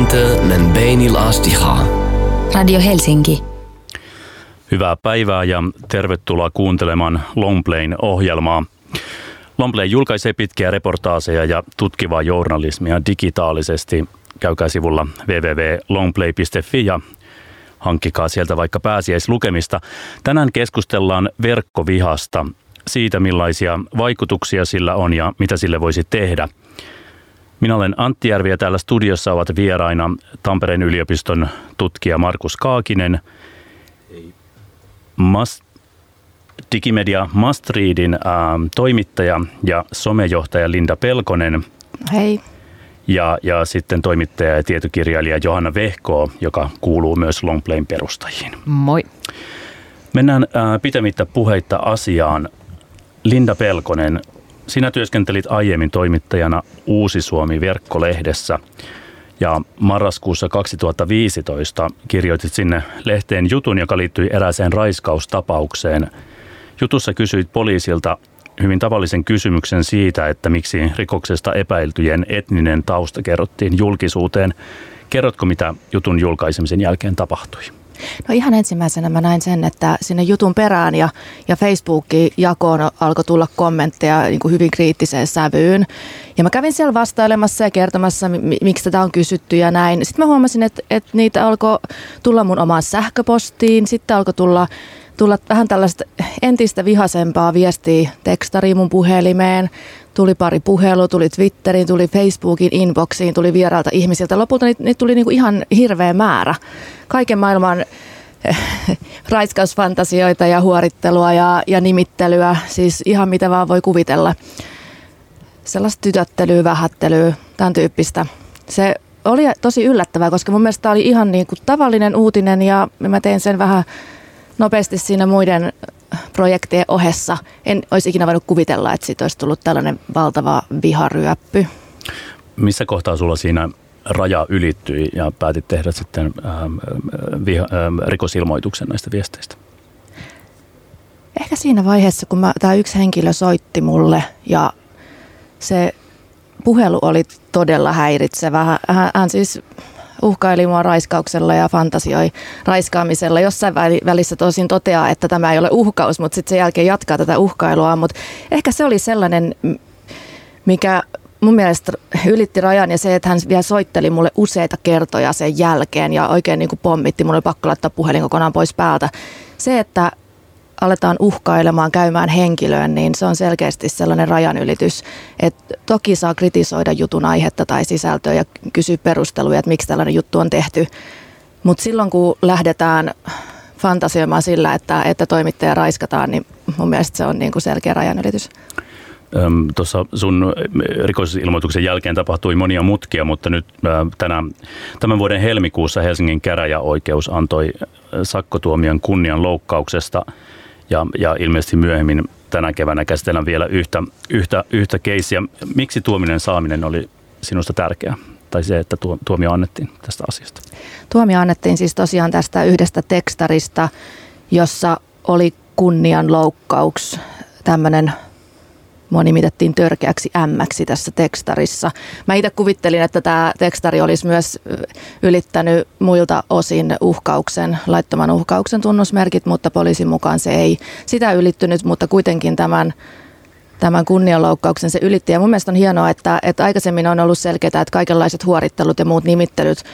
Ääntä men beinil astihaa. Radio Helsinki. Hyvää päivää ja tervetuloa kuuntelemaan Longplayn ohjelmaa. Longplay julkaisee pitkiä reportaaseja ja tutkivaa journalismia digitaalisesti. Käykää sivulla www.longplay.fi ja hankkikaa sieltä vaikka pääsiäislukemista. Tänään keskustellaan verkkovihasta, siitä millaisia vaikutuksia sillä on ja mitä sille voisi tehdä. Minä olen Antti Järvi ja täällä studiossa ovat vieraina Tampereen yliopiston tutkija Markus Kaakinen, Mas, Digimedia Mastreadin äh, toimittaja ja somejohtaja Linda Pelkonen. Hei. Ja, ja sitten toimittaja ja tietokirjailija Johanna Vehko, joka kuuluu myös Longplayn perustajiin. Moi. Mennään äh, pitämättä puheitta asiaan. Linda Pelkonen, sinä työskentelit aiemmin toimittajana Uusi Suomi-verkkolehdessä ja marraskuussa 2015 kirjoitit sinne lehteen jutun, joka liittyi erääseen raiskaustapaukseen. Jutussa kysyit poliisilta hyvin tavallisen kysymyksen siitä, että miksi rikoksesta epäiltyjen etninen tausta kerrottiin julkisuuteen. Kerrotko, mitä jutun julkaisemisen jälkeen tapahtui? No ihan ensimmäisenä mä näin sen, että sinne jutun perään ja, ja Facebookin jakoon alkoi tulla kommentteja niin kuin hyvin kriittiseen sävyyn. Ja mä kävin siellä vastailemassa ja kertomassa, miksi tätä on kysytty ja näin. Sitten mä huomasin, että, että niitä alkoi tulla mun omaan sähköpostiin. Sitten alkoi tulla tulla vähän tällaista entistä vihasempaa viestiä tekstariin mun puhelimeen. Tuli pari puhelua, tuli Twitteriin, tuli Facebookin inboxiin, tuli vierailta ihmisiltä. Lopulta niitä, niitä tuli niinku ihan hirveä määrä. Kaiken maailman eh, raiskausfantasioita ja huorittelua ja, ja nimittelyä, siis ihan mitä vaan voi kuvitella. Sellaista tytöttelyä, vähättelyä, tämän tyyppistä. Se oli tosi yllättävää, koska mun mielestä tämä oli ihan niin kuin tavallinen uutinen ja mä tein sen vähän nopeasti siinä muiden projektien ohessa. En olisi ikinä voinut kuvitella, että siitä olisi tullut tällainen valtava viharyöppy. Missä kohtaa sulla siinä raja ylittyi ja päätit tehdä sitten ähm, viha, ähm, rikosilmoituksen näistä viesteistä? Ehkä siinä vaiheessa, kun tämä yksi henkilö soitti mulle ja se puhelu oli todella häiritsevä. Hän, hän siis uhkaili mua raiskauksella ja fantasioi raiskaamisella. Jossain välissä tosin toteaa, että tämä ei ole uhkaus, mutta sitten sen jälkeen jatkaa tätä uhkailua. Mutta ehkä se oli sellainen, mikä mun mielestä ylitti rajan ja se, että hän vielä soitteli mulle useita kertoja sen jälkeen ja oikein niin kuin pommitti. Mulla oli pakko laittaa puhelin kokonaan pois päältä. Se, että aletaan uhkailemaan, käymään henkilöön, niin se on selkeästi sellainen rajanylitys, että toki saa kritisoida jutun aihetta tai sisältöä ja kysyä perusteluja, että miksi tällainen juttu on tehty. Mutta silloin kun lähdetään fantasioimaan sillä, että, että toimittaja raiskataan, niin mun mielestä se on niin kuin selkeä rajanylitys. Tuossa sun rikosilmoituksen jälkeen tapahtui monia mutkia, mutta nyt tänä, tämän vuoden helmikuussa Helsingin käräjäoikeus antoi sakkotuomion kunnian loukkauksesta – ja, ja ilmeisesti myöhemmin tänä keväänä käsitellään vielä yhtä, yhtä, yhtä keissiä. Miksi tuominen saaminen oli sinusta tärkeää? Tai se, että tuomio annettiin tästä asiasta? Tuomio annettiin siis tosiaan tästä yhdestä tekstarista, jossa oli kunnianloukkaus, tämmöinen mua nimitettiin törkeäksi ämmäksi tässä tekstarissa. Mä itse kuvittelin, että tämä tekstari olisi myös ylittänyt muilta osin uhkauksen, laittoman uhkauksen tunnusmerkit, mutta poliisin mukaan se ei sitä ylittynyt, mutta kuitenkin tämän tämän kunnianloukkauksen se ylitti. Ja mun mielestä on hienoa, että, että aikaisemmin on ollut selkeää, että kaikenlaiset huorittelut ja muut nimittelyt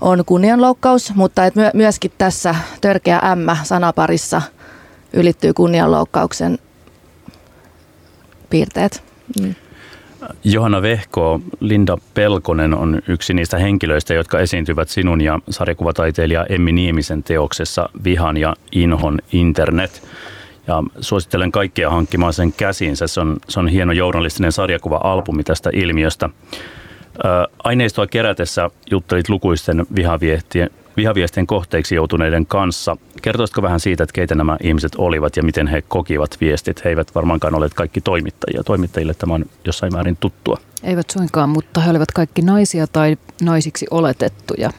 on kunnianloukkaus, mutta että myöskin tässä törkeä ämmä sanaparissa ylittyy kunnianloukkauksen piirteet. Mm. Johanna Vehko, Linda Pelkonen on yksi niistä henkilöistä, jotka esiintyvät sinun ja sarjakuvataiteilija Emmi Niemisen teoksessa Vihan ja Inhon internet. Ja suosittelen kaikkia hankkimaan sen käsinsä. Se on, se on hieno journalistinen sarjakuva-albumi tästä ilmiöstä. aineistoa kerätessä juttelit lukuisten vihaviestien, vihaviestien kohteiksi joutuneiden kanssa. Kertoisitko vähän siitä, että keitä nämä ihmiset olivat ja miten he kokivat viestit? He eivät varmaankaan ole kaikki toimittajia. Toimittajille tämä on jossain määrin tuttua. Eivät suinkaan, mutta he olivat kaikki naisia tai naisiksi oletettuja.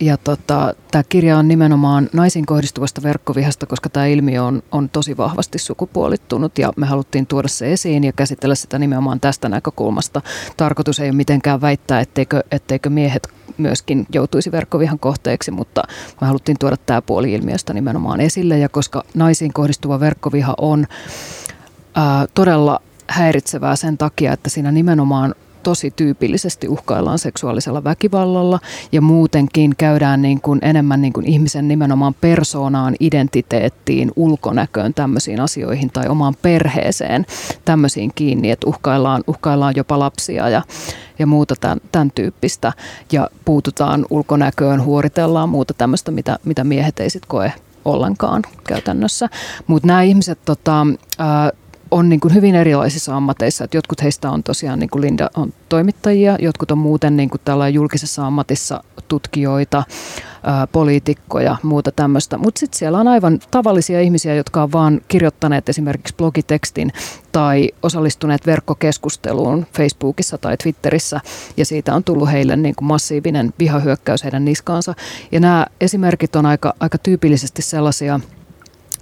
Ja tota, tämä kirja on nimenomaan naisiin kohdistuvasta verkkovihasta, koska tämä ilmiö on, on tosi vahvasti sukupuolittunut ja me haluttiin tuoda se esiin ja käsitellä sitä nimenomaan tästä näkökulmasta. Tarkoitus ei ole mitenkään väittää, etteikö, etteikö miehet myöskin joutuisi verkkovihan kohteeksi, mutta me haluttiin tuoda tämä puoli ilmiöstä nimenomaan esille ja koska naisiin kohdistuva verkkoviha on ää, todella häiritsevää sen takia, että siinä nimenomaan tosi tyypillisesti uhkaillaan seksuaalisella väkivallalla ja muutenkin käydään niin kuin enemmän niin kuin ihmisen nimenomaan persoonaan, identiteettiin, ulkonäköön, tämmöisiin asioihin tai omaan perheeseen tämmöisiin kiinni, että uhkaillaan, uhkaillaan jopa lapsia ja, ja muuta tämän, tämän tyyppistä ja puututaan ulkonäköön, huoritellaan muuta tämmöistä, mitä, mitä miehet ei sitten koe ollenkaan käytännössä. Mutta nämä ihmiset tota, on niin kuin hyvin erilaisissa ammateissa. Että jotkut heistä on tosiaan, niin kuin Linda on toimittajia, jotkut on muuten niin kuin tällä julkisessa ammatissa tutkijoita, ää, poliitikkoja, muuta tämmöistä. Mutta sitten siellä on aivan tavallisia ihmisiä, jotka on vaan kirjoittaneet esimerkiksi blogitekstin tai osallistuneet verkkokeskusteluun Facebookissa tai Twitterissä ja siitä on tullut heille niin kuin massiivinen vihahyökkäys heidän niskaansa. Ja nämä esimerkit on aika, aika tyypillisesti sellaisia,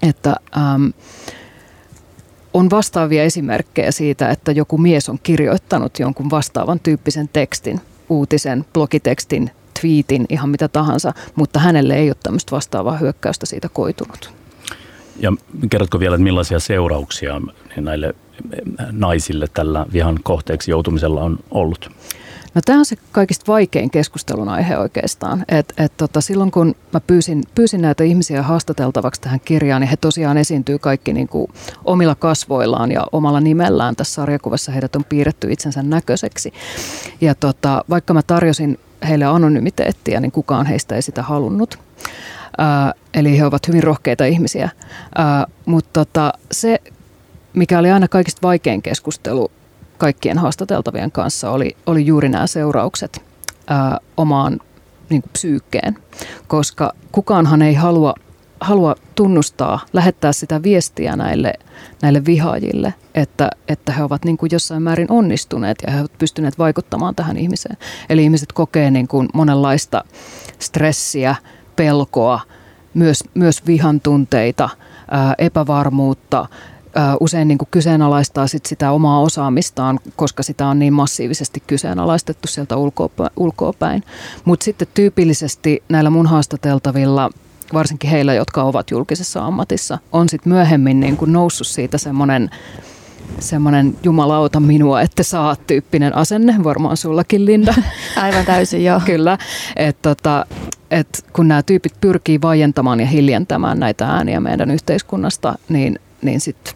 että... Ähm, on vastaavia esimerkkejä siitä, että joku mies on kirjoittanut jonkun vastaavan tyyppisen tekstin, uutisen, blogitekstin, twiitin, ihan mitä tahansa, mutta hänelle ei ole tämmöistä vastaavaa hyökkäystä siitä koitunut. Ja kerrotko vielä, että millaisia seurauksia näille naisille tällä vihan kohteeksi joutumisella on ollut? No tämä on se kaikista vaikein keskustelun aihe oikeastaan. Et, et tota, silloin kun mä pyysin, pyysin näitä ihmisiä haastateltavaksi tähän kirjaan, niin he tosiaan esiintyy kaikki niin kuin omilla kasvoillaan ja omalla nimellään. Tässä sarjakuvassa heidät on piirretty itsensä näköiseksi. Ja tota, vaikka mä tarjosin heille anonymiteettiä, niin kukaan heistä ei sitä halunnut. Ää, eli he ovat hyvin rohkeita ihmisiä. mutta tota, se, mikä oli aina kaikista vaikein keskustelu kaikkien haastateltavien kanssa oli, oli juuri nämä seuraukset ää, omaan niin kuin psyykkeen, koska kukaanhan ei halua, halua tunnustaa, lähettää sitä viestiä näille, näille vihaajille, että, että he ovat niin kuin jossain määrin onnistuneet ja he ovat pystyneet vaikuttamaan tähän ihmiseen. Eli ihmiset kokee niin kuin monenlaista stressiä, pelkoa, myös, myös vihan tunteita, ää, epävarmuutta, usein niin kuin kyseenalaistaa sit sitä omaa osaamistaan, koska sitä on niin massiivisesti kyseenalaistettu sieltä ulkoa päin. Mutta sitten tyypillisesti näillä mun haastateltavilla varsinkin heillä, jotka ovat julkisessa ammatissa, on sitten myöhemmin niin kuin noussut siitä semmoinen semmoinen jumalauta minua, että saat tyyppinen asenne, varmaan sullakin Linda. Aivan täysin, joo. Kyllä, että tota, et kun nämä tyypit pyrkii vaientamaan ja hiljentämään näitä ääniä meidän yhteiskunnasta, niin, niin sitten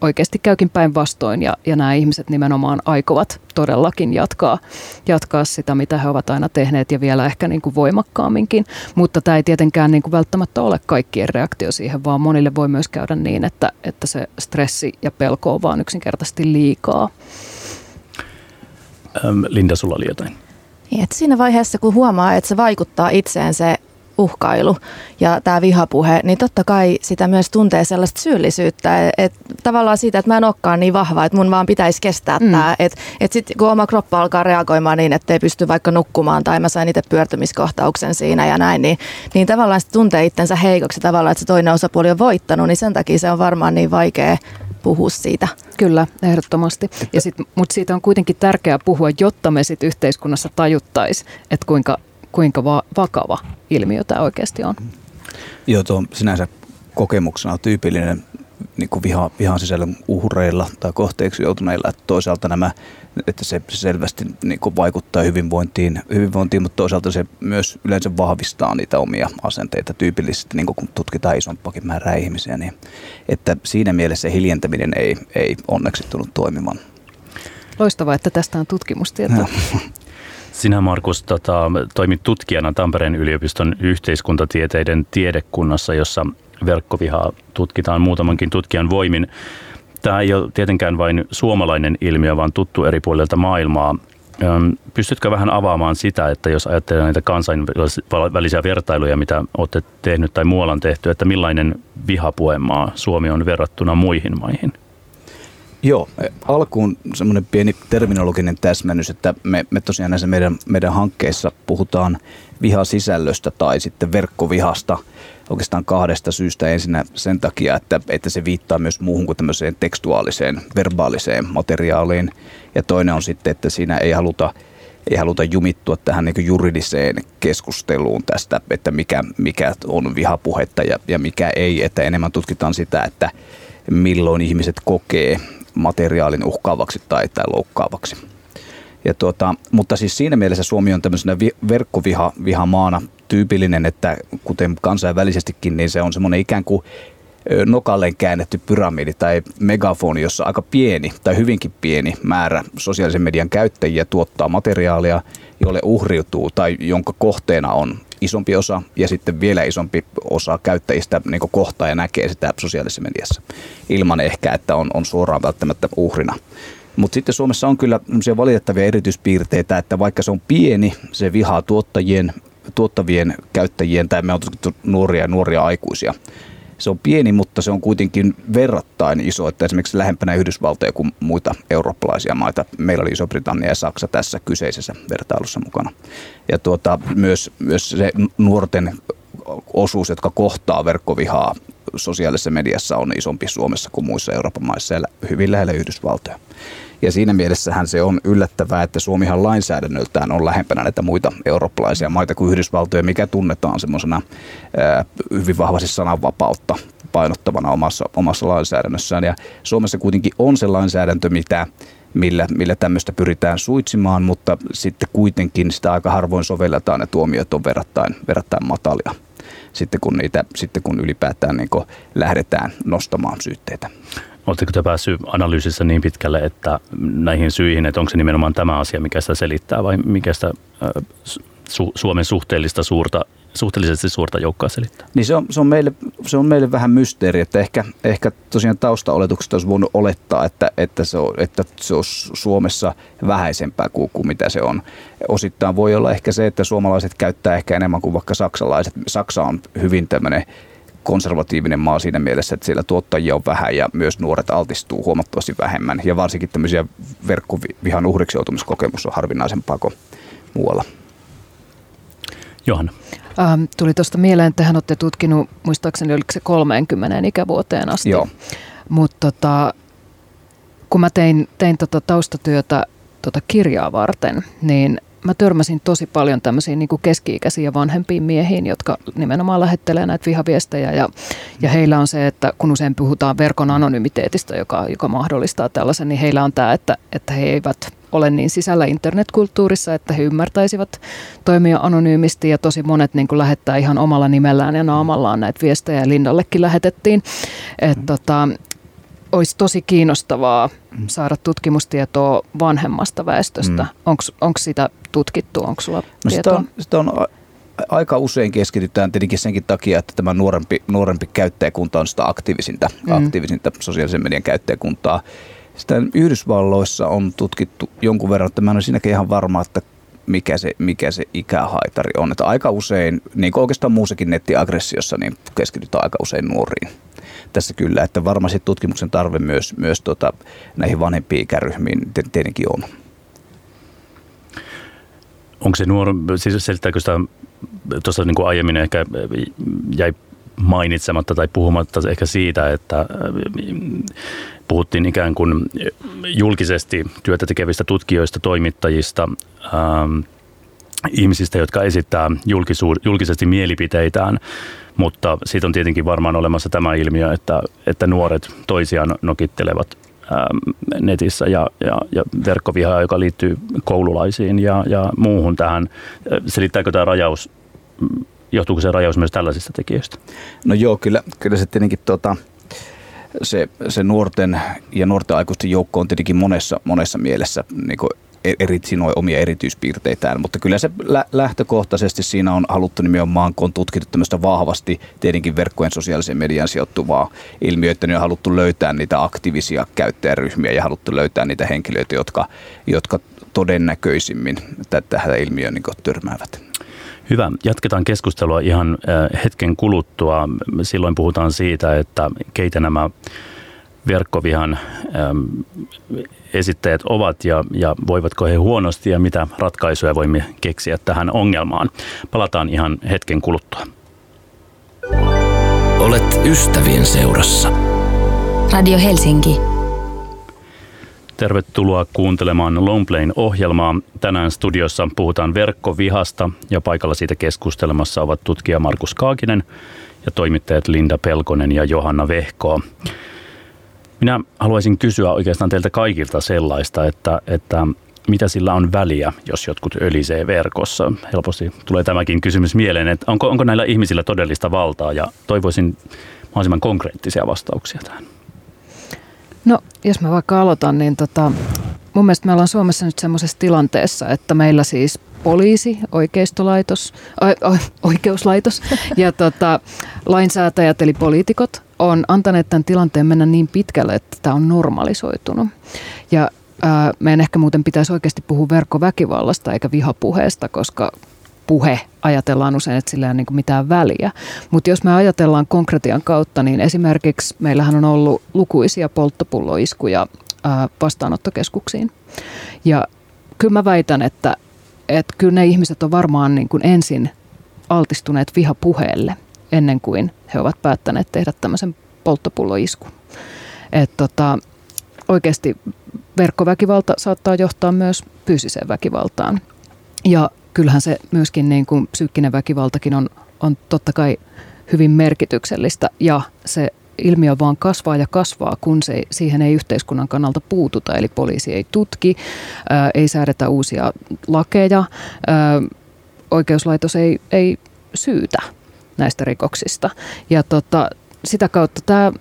oikeasti käykin päinvastoin ja, ja nämä ihmiset nimenomaan aikovat todellakin jatkaa, jatkaa sitä, mitä he ovat aina tehneet ja vielä ehkä niin kuin voimakkaamminkin. Mutta tämä ei tietenkään niin kuin välttämättä ole kaikkien reaktio siihen, vaan monille voi myös käydä niin, että, että se stressi ja pelko on vaan yksinkertaisesti liikaa. Linda, sulla oli jotain. Niin, et siinä vaiheessa, kun huomaa, että se vaikuttaa itseen se uhkailu ja tämä vihapuhe, niin totta kai sitä myös tuntee sellaista syyllisyyttä, että tavallaan siitä, että mä en olekaan niin vahva, että mun vaan pitäisi kestää mm. tämä, että et sitten kun oma kroppa alkaa reagoimaan niin, että ei pysty vaikka nukkumaan tai mä sain itse pyörtymiskohtauksen siinä ja näin, niin, niin tavallaan se tuntee itsensä heikoksi tavallaan, että se toinen osapuoli on voittanut, niin sen takia se on varmaan niin vaikea puhua siitä. Kyllä, ehdottomasti. Ja sit, mutta siitä on kuitenkin tärkeää puhua, jotta me sitten yhteiskunnassa tajuttaisiin, että kuinka kuinka va- vakava ilmiö tämä oikeasti on. Joo, tuo sinänsä kokemuksena on tyypillinen niin kuin viha, vihan sisällön uhreilla tai kohteeksi joutuneilla, että toisaalta nämä, että se selvästi niin kuin vaikuttaa hyvinvointiin, hyvinvointiin, mutta toisaalta se myös yleensä vahvistaa niitä omia asenteita tyypillisesti, niin kuin kun tutkitaan isompakin määrää ihmisiä, niin että siinä mielessä hiljentäminen ei, ei onneksi tullut toimimaan. Loistavaa, että tästä on tutkimustietoa. Sinä Markus tota, toimit tutkijana Tampereen yliopiston yhteiskuntatieteiden tiedekunnassa, jossa verkkovihaa tutkitaan muutamankin tutkijan voimin. Tämä ei ole tietenkään vain suomalainen ilmiö, vaan tuttu eri puolilta maailmaa. Pystytkö vähän avaamaan sitä, että jos ajattelee näitä kansainvälisiä vertailuja, mitä olette tehnyt tai muualla on tehty, että millainen vihapuemaa Suomi on verrattuna muihin maihin? Joo, alkuun semmoinen pieni terminologinen täsmennys, että me, me tosiaan näissä meidän, meidän hankkeissa puhutaan vihasisällöstä tai sitten verkkovihasta oikeastaan kahdesta syystä. Ensinnä sen takia, että, että se viittaa myös muuhun kuin tämmöiseen tekstuaaliseen, verbaaliseen materiaaliin. Ja toinen on sitten, että siinä ei haluta, ei haluta jumittua tähän niin juridiseen keskusteluun tästä, että mikä, mikä on vihapuhetta ja, ja mikä ei. Että enemmän tutkitaan sitä, että milloin ihmiset kokee materiaalin uhkaavaksi tai, tai loukkaavaksi. Ja tuota, mutta siis siinä mielessä Suomi on tämmöisenä vi- verkkovihamaana tyypillinen, että kuten kansainvälisestikin, niin se on semmoinen ikään kuin nokalleen käännetty pyramidi tai megafoni, jossa aika pieni tai hyvinkin pieni määrä sosiaalisen median käyttäjiä tuottaa materiaalia, jolle uhriutuu tai jonka kohteena on isompi osa ja sitten vielä isompi osa käyttäjistä niin kohtaa ja näkee sitä sosiaalisessa mediassa ilman ehkä, että on, on suoraan välttämättä uhrina. Mutta sitten Suomessa on kyllä valitettavia erityispiirteitä, että vaikka se on pieni, se vihaa tuottajien, tuottavien käyttäjien, tai me on nuoria ja nuoria aikuisia, se on pieni, mutta se on kuitenkin verrattain iso, että esimerkiksi lähempänä Yhdysvaltoja kuin muita eurooppalaisia maita. Meillä oli Iso-Britannia ja Saksa tässä kyseisessä vertailussa mukana. Ja tuota, myös, myös se nuorten osuus, jotka kohtaa verkkovihaa sosiaalisessa mediassa on isompi Suomessa kuin muissa Euroopan maissa ja hyvin lähellä Yhdysvaltoja. Ja siinä mielessähän se on yllättävää, että Suomihan lainsäädännöltään on lähempänä näitä muita eurooppalaisia maita kuin Yhdysvaltoja, mikä tunnetaan semmoisena hyvin vahvasti sananvapautta painottavana omassa, omassa lainsäädännössään. Ja Suomessa kuitenkin on se lainsäädäntö, mitä, millä, millä tämmöistä pyritään suitsimaan, mutta sitten kuitenkin sitä aika harvoin sovelletaan ja tuomiot on verrattain, verrattain matalia sitten kun, niitä, sitten kun ylipäätään niin lähdetään nostamaan syytteitä. Oletteko te päässyt analyysissä niin pitkälle, että näihin syihin, että onko se nimenomaan tämä asia, mikä sitä selittää vai mikä sitä su- Suomen suhteellista suurta suhteellisesti suurta joukkoa selittää. Niin se on, se on, meille, se on meille vähän mysteeri, että ehkä, ehkä tosiaan taustaoletuksesta olisi voinut olettaa, että, että, se on, että se on Suomessa vähäisempää kuin, kuin mitä se on. Osittain voi olla ehkä se, että suomalaiset käyttää ehkä enemmän kuin vaikka saksalaiset. Saksa on hyvin tämmöinen konservatiivinen maa siinä mielessä, että siellä tuottajia on vähän ja myös nuoret altistuu huomattavasti vähemmän. Ja varsinkin tämmöisiä verkkovihan uhriksi joutumiskokemus on harvinaisempaa kuin muualla. Johanna. Ähm, tuli tuosta mieleen, että hän olette tutkinut, muistaakseni oliko se 30 ikävuoteen asti. Joo. Mutta tota, kun mä tein, tein tota taustatyötä tota kirjaa varten, niin mä törmäsin tosi paljon tämmöisiin niin kuin keski-ikäisiin ja vanhempiin miehiin, jotka nimenomaan lähettelee näitä vihaviestejä. Ja, ja heillä on se, että kun usein puhutaan verkon anonymiteetistä, joka, joka mahdollistaa tällaisen, niin heillä on tämä, että, että he eivät ole niin sisällä internetkulttuurissa, että he ymmärtäisivät toimia anonyymisti ja tosi monet niin kuin lähettää ihan omalla nimellään ja naamallaan näitä viestejä. Lindallekin lähetettiin. Et, mm. tota, olisi tosi kiinnostavaa mm. saada tutkimustietoa vanhemmasta väestöstä. Mm. Onko sitä tutkittu? Onko sulla no sitä on, sitä on aika usein keskitytään tietenkin senkin takia, että tämä nuorempi, nuorempi käyttäjäkunta on sitä aktiivisinta, mm. aktiivisinta sosiaalisen median käyttäjäkuntaa. Sitä Yhdysvalloissa on tutkittu jonkun verran, että mä en ole siinäkin ihan varma, että mikä se, mikä se ikähaitari on. Että aika usein, niin kuin oikeastaan muussakin nettiaggressiossa, niin keskitytään aika usein nuoriin. Tässä kyllä, että varmasti tutkimuksen tarve myös, myös tota, näihin vanhempiin ikäryhmiin tietenkin on. Onko se nuori, siis selittääkö sitä, tuossa niin kuin aiemmin ehkä jäi mainitsematta tai puhumatta ehkä siitä, että puhuttiin ikään kuin julkisesti työtä tekevistä tutkijoista, toimittajista, ähm, ihmisistä, jotka esittää julkisesti mielipiteitään, mutta siitä on tietenkin varmaan olemassa tämä ilmiö, että, että nuoret toisiaan nokittelevat ähm, netissä ja, ja, ja verkkovihaa, joka liittyy koululaisiin ja, ja muuhun tähän. Selittääkö tämä rajaus, johtuuko se rajaus myös tällaisista tekijöistä? No joo, kyllä, kyllä se tietenkin tuota, se, se nuorten ja nuorten aikuisten joukko on tietenkin monessa, monessa mielessä niin eri, siinä on omia erityispiirteitään, mutta kyllä se lä- lähtökohtaisesti siinä on haluttu nimenomaan, kun on tutkittu tämmöistä vahvasti tietenkin verkkojen sosiaalisen median sijoittuvaa ilmiöitä, niin on haluttu löytää niitä aktiivisia käyttäjäryhmiä ja haluttu löytää niitä henkilöitä, jotka, jotka todennäköisimmin tähän ilmiöön niin törmäävät. Hyvä. Jatketaan keskustelua ihan hetken kuluttua. Silloin puhutaan siitä, että keitä nämä verkkovihan äm, esittäjät ovat ja, ja voivatko he huonosti ja mitä ratkaisuja voimme keksiä tähän ongelmaan. Palataan ihan hetken kuluttua. Olet ystävien seurassa. Radio Helsinki. Tervetuloa kuuntelemaan Longplayn ohjelmaa. Tänään studiossa puhutaan verkkovihasta ja paikalla siitä keskustelemassa ovat tutkija Markus Kaakinen ja toimittajat Linda Pelkonen ja Johanna Vehkoa. Minä haluaisin kysyä oikeastaan teiltä kaikilta sellaista, että, että mitä sillä on väliä, jos jotkut ölisee verkossa? Helposti tulee tämäkin kysymys mieleen, että onko, onko näillä ihmisillä todellista valtaa ja toivoisin mahdollisimman konkreettisia vastauksia tähän. No, jos mä vaikka aloitan, niin tota, mun mielestä me ollaan Suomessa nyt semmoisessa tilanteessa, että meillä siis poliisi, oikeistolaitos, o, o, oikeuslaitos ja tota, lainsäätäjät eli poliitikot on antaneet tämän tilanteen mennä niin pitkälle, että tämä on normalisoitunut. Ja ää, meidän ehkä muuten pitäisi oikeasti puhua verkkoväkivallasta eikä vihapuheesta, koska puhe ajatellaan usein, että sillä ei ole niin mitään väliä. Mutta jos me ajatellaan konkretian kautta, niin esimerkiksi meillähän on ollut lukuisia polttopulloiskuja vastaanottokeskuksiin. Ja kyllä mä väitän, että, että kyllä ne ihmiset on varmaan niin kuin ensin altistuneet vihapuheelle ennen kuin he ovat päättäneet tehdä tämmöisen polttopulloiskun. Että tota, oikeasti verkkoväkivalta saattaa johtaa myös fyysiseen väkivaltaan. Ja kyllähän se myöskin niin kuin psyykkinen väkivaltakin on, on totta kai hyvin merkityksellistä ja se ilmiö vaan kasvaa ja kasvaa, kun se, siihen ei yhteiskunnan kannalta puututa. Eli poliisi ei tutki, ää, ei säädetä uusia lakeja, ää, oikeuslaitos ei, ei syytä näistä rikoksista. Ja tota, sitä kautta tämä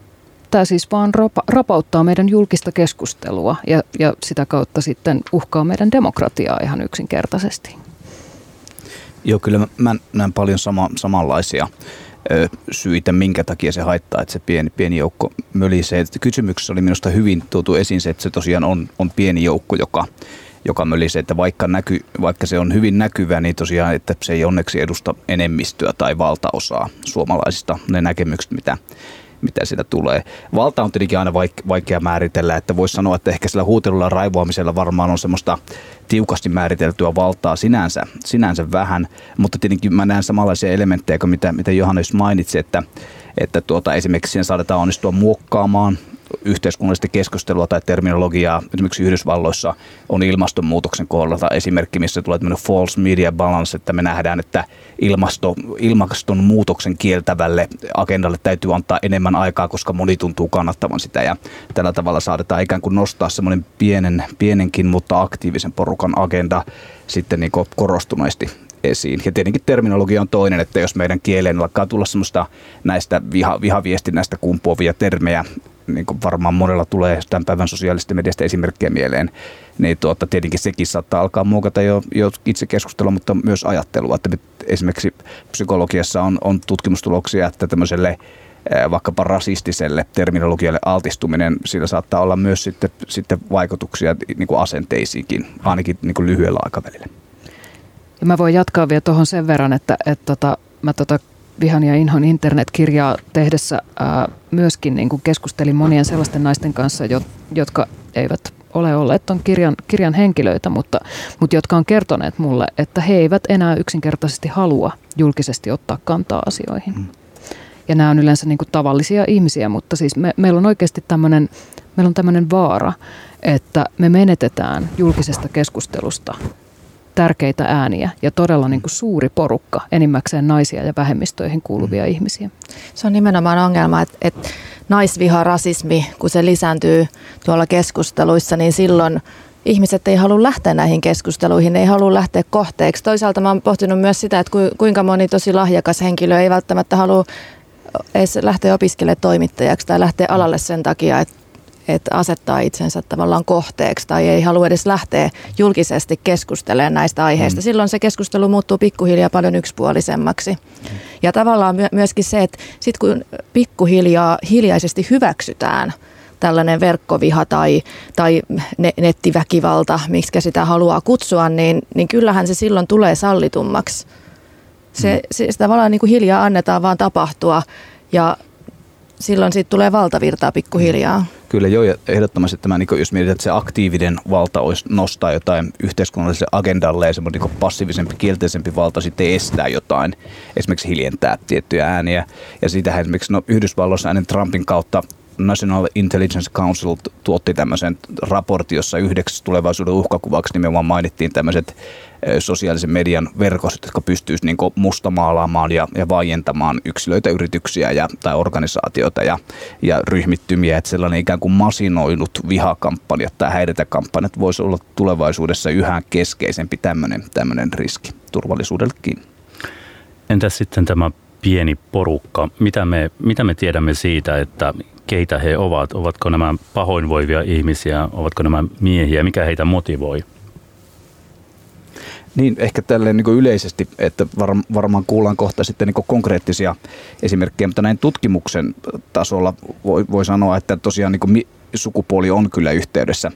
tämä siis vaan rapa, rapauttaa meidän julkista keskustelua ja, ja sitä kautta sitten uhkaa meidän demokratiaa ihan yksinkertaisesti. Joo, kyllä mä näen paljon sama, samanlaisia syitä, minkä takia se haittaa, että se pieni, pieni joukko mölisee. Kysymyksessä oli minusta hyvin tuotu esiin se, että se tosiaan on, on pieni joukko, joka, joka mölisee, että vaikka, näky, vaikka se on hyvin näkyvä, niin tosiaan, että se ei onneksi edusta enemmistöä tai valtaosaa suomalaisista ne näkemykset, mitä, mitä siitä tulee. Valta on tietenkin aina vaikea määritellä, että voisi sanoa, että ehkä sillä huutelulla raivoamisella varmaan on semmoista tiukasti määriteltyä valtaa sinänsä, sinänsä vähän, mutta tietenkin mä näen samanlaisia elementtejä kuin mitä, mitä Johannes mainitsi, että, että tuota, esimerkiksi siinä saadaan onnistua muokkaamaan yhteiskunnallista keskustelua tai terminologiaa. Esimerkiksi Yhdysvalloissa on ilmastonmuutoksen kohdalla esimerkki, missä tulee tämmöinen false media balance, että me nähdään, että ilmasto, ilmastonmuutoksen kieltävälle agendalle täytyy antaa enemmän aikaa, koska moni tuntuu kannattavan sitä ja tällä tavalla saadaan ikään kuin nostaa semmoinen pienen, pienenkin, mutta aktiivisen porukan agenda sitten niin korostuneesti esiin. Ja tietenkin terminologia on toinen, että jos meidän kieleen alkaa tulla semmoista näistä viha, vihaviestinnästä kumpuavia termejä, niin kuin varmaan monella tulee tämän päivän sosiaalisten mediasta esimerkkejä mieleen, niin tuota, tietenkin sekin saattaa alkaa muokata jo, jo itse keskustelua, mutta myös ajattelua. Että esimerkiksi psykologiassa on, on tutkimustuloksia, että tämmöiselle vaikkapa rasistiselle terminologialle altistuminen, sillä saattaa olla myös sitten, sitten vaikutuksia niin kuin asenteisiinkin, ainakin niin kuin lyhyellä aikavälillä. Ja mä voin jatkaa vielä tuohon sen verran, että, että tota, mä tota Vihan ja Inhon internetkirjaa tehdessä ää, myöskin niin kuin keskustelin monien sellaisten naisten kanssa, jo, jotka eivät ole olleet tuon kirjan, kirjan henkilöitä, mutta, mutta jotka on kertoneet mulle, että he eivät enää yksinkertaisesti halua julkisesti ottaa kantaa asioihin. Mm. Ja nämä on yleensä niin kuin tavallisia ihmisiä, mutta siis me, meillä on oikeasti tämmöinen meillä on tämmöinen vaara, että me menetetään julkisesta keskustelusta tärkeitä ääniä ja todella niin kuin suuri porukka, enimmäkseen naisia ja vähemmistöihin kuuluvia mm. ihmisiä. Se on nimenomaan ongelma, että, että naisviha, rasismi, kun se lisääntyy tuolla keskusteluissa, niin silloin ihmiset ei halua lähteä näihin keskusteluihin, ei halua lähteä kohteeksi. Toisaalta mä oon pohtinut myös sitä, että kuinka moni tosi lahjakas henkilö ei välttämättä halua edes lähteä opiskelemaan toimittajaksi tai lähteä alalle sen takia, että että asettaa itsensä tavallaan kohteeksi tai ei halua edes lähteä julkisesti keskustelemaan näistä aiheista. Mm. Silloin se keskustelu muuttuu pikkuhiljaa paljon yksipuolisemmaksi. Mm. Ja tavallaan myöskin se, että sit kun pikkuhiljaa hiljaisesti hyväksytään tällainen verkkoviha tai, tai nettiväkivalta, miksi sitä haluaa kutsua, niin, niin kyllähän se silloin tulee sallitummaksi. Se, mm. se, se tavallaan niin kuin hiljaa annetaan vaan tapahtua ja silloin siitä tulee valtavirtaa pikkuhiljaa. Kyllä joo, ja ehdottomasti tämä, niin jos mietitään, että se aktiivinen valta olisi nostaa jotain yhteiskunnalliselle agendalle ja semmoinen niin passiivisempi, kielteisempi valta sitten estää jotain, esimerkiksi hiljentää tiettyjä ääniä. Ja siitähän esimerkiksi no, Yhdysvalloissa ennen Trumpin kautta National Intelligence Council tuotti tämmöisen raportin, jossa yhdeksäs tulevaisuuden uhkakuvaksi nimenomaan mainittiin tämmöiset sosiaalisen median verkostot, jotka pystyisivät niin mustamaalaamaan ja, ja vaientamaan yksilöitä, yrityksiä ja, tai organisaatioita ja, ja ryhmittymiä. Että sellainen ikään kuin masinoinut vihakampanjat tai häiritäkampanjat voisi olla tulevaisuudessa yhä keskeisempi tämmöinen, tämmöinen riski turvallisuudellekin. Entäs sitten tämä pieni porukka? Mitä me, mitä me tiedämme siitä, että keitä he ovat? Ovatko nämä pahoinvoivia ihmisiä? Ovatko nämä miehiä? Mikä heitä motivoi? Niin, ehkä tälleen niin yleisesti, että var, varmaan kuullaan kohta sitten niin konkreettisia esimerkkejä, mutta näin tutkimuksen tasolla voi, voi sanoa, että tosiaan niin sukupuoli on kyllä yhteydessä,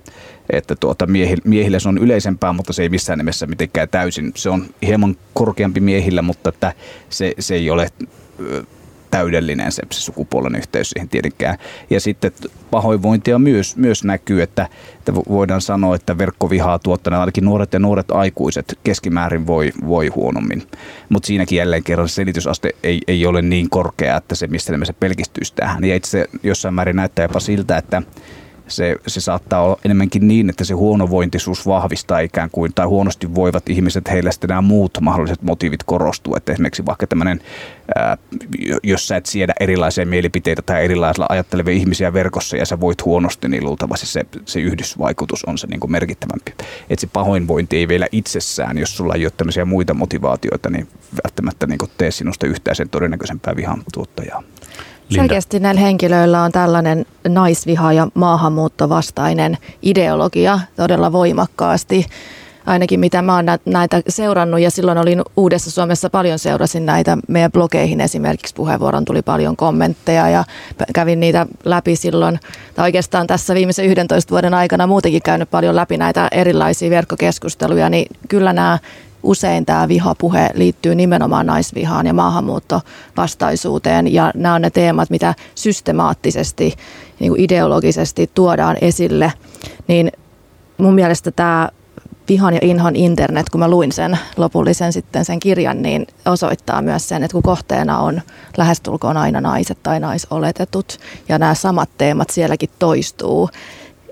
että tuota, miehille, miehille se on yleisempää, mutta se ei missään nimessä mitenkään täysin. Se on hieman korkeampi miehillä, mutta että se, se ei ole täydellinen se, sukupuolen yhteys siihen tietenkään. Ja sitten pahoinvointia myös, myös näkyy, että, että voidaan sanoa, että verkkovihaa tuottaneet ainakin nuoret ja nuoret aikuiset keskimäärin voi, voi huonommin. Mutta siinäkin jälleen kerran selitysaste ei, ei ole niin korkea, että se mistä se pelkistyisi tähän. Ja itse jossain määrin näyttää jopa siltä, että se, se saattaa olla enemmänkin niin, että se huonovointisuus vahvistaa ikään kuin, tai huonosti voivat ihmiset, heillä sitten nämä muut mahdolliset motiivit korostuu. Että esimerkiksi vaikka tämmöinen, ää, jos sä et siedä erilaisia mielipiteitä tai erilaisilla ajattelevia ihmisiä verkossa ja sä voit huonosti, niin luultavasti se, se yhdysvaikutus on se niin kuin merkittävämpi. Että se pahoinvointi ei vielä itsessään, jos sulla ei ole tämmöisiä muita motivaatioita, niin välttämättä niin tee sinusta yhtään sen todennäköisempää vihan tuottajaa. Selkeästi näillä henkilöillä on tällainen naisviha ja maahanmuuttovastainen ideologia todella voimakkaasti. Ainakin mitä mä oon näitä seurannut ja silloin olin Uudessa Suomessa paljon seurasin näitä meidän blogeihin. Esimerkiksi puheenvuoron tuli paljon kommentteja ja kävin niitä läpi silloin, tai oikeastaan tässä viimeisen 11 vuoden aikana muutenkin käynyt paljon läpi näitä erilaisia verkkokeskusteluja, niin kyllä nämä usein tämä vihapuhe liittyy nimenomaan naisvihaan ja maahanmuuttovastaisuuteen. Ja nämä on ne teemat, mitä systemaattisesti, niin kuin ideologisesti tuodaan esille. Niin mun mielestä tämä vihan ja inhon internet, kun mä luin sen lopullisen sitten sen kirjan, niin osoittaa myös sen, että kun kohteena on lähestulkoon aina naiset tai naisoletetut ja nämä samat teemat sielläkin toistuu,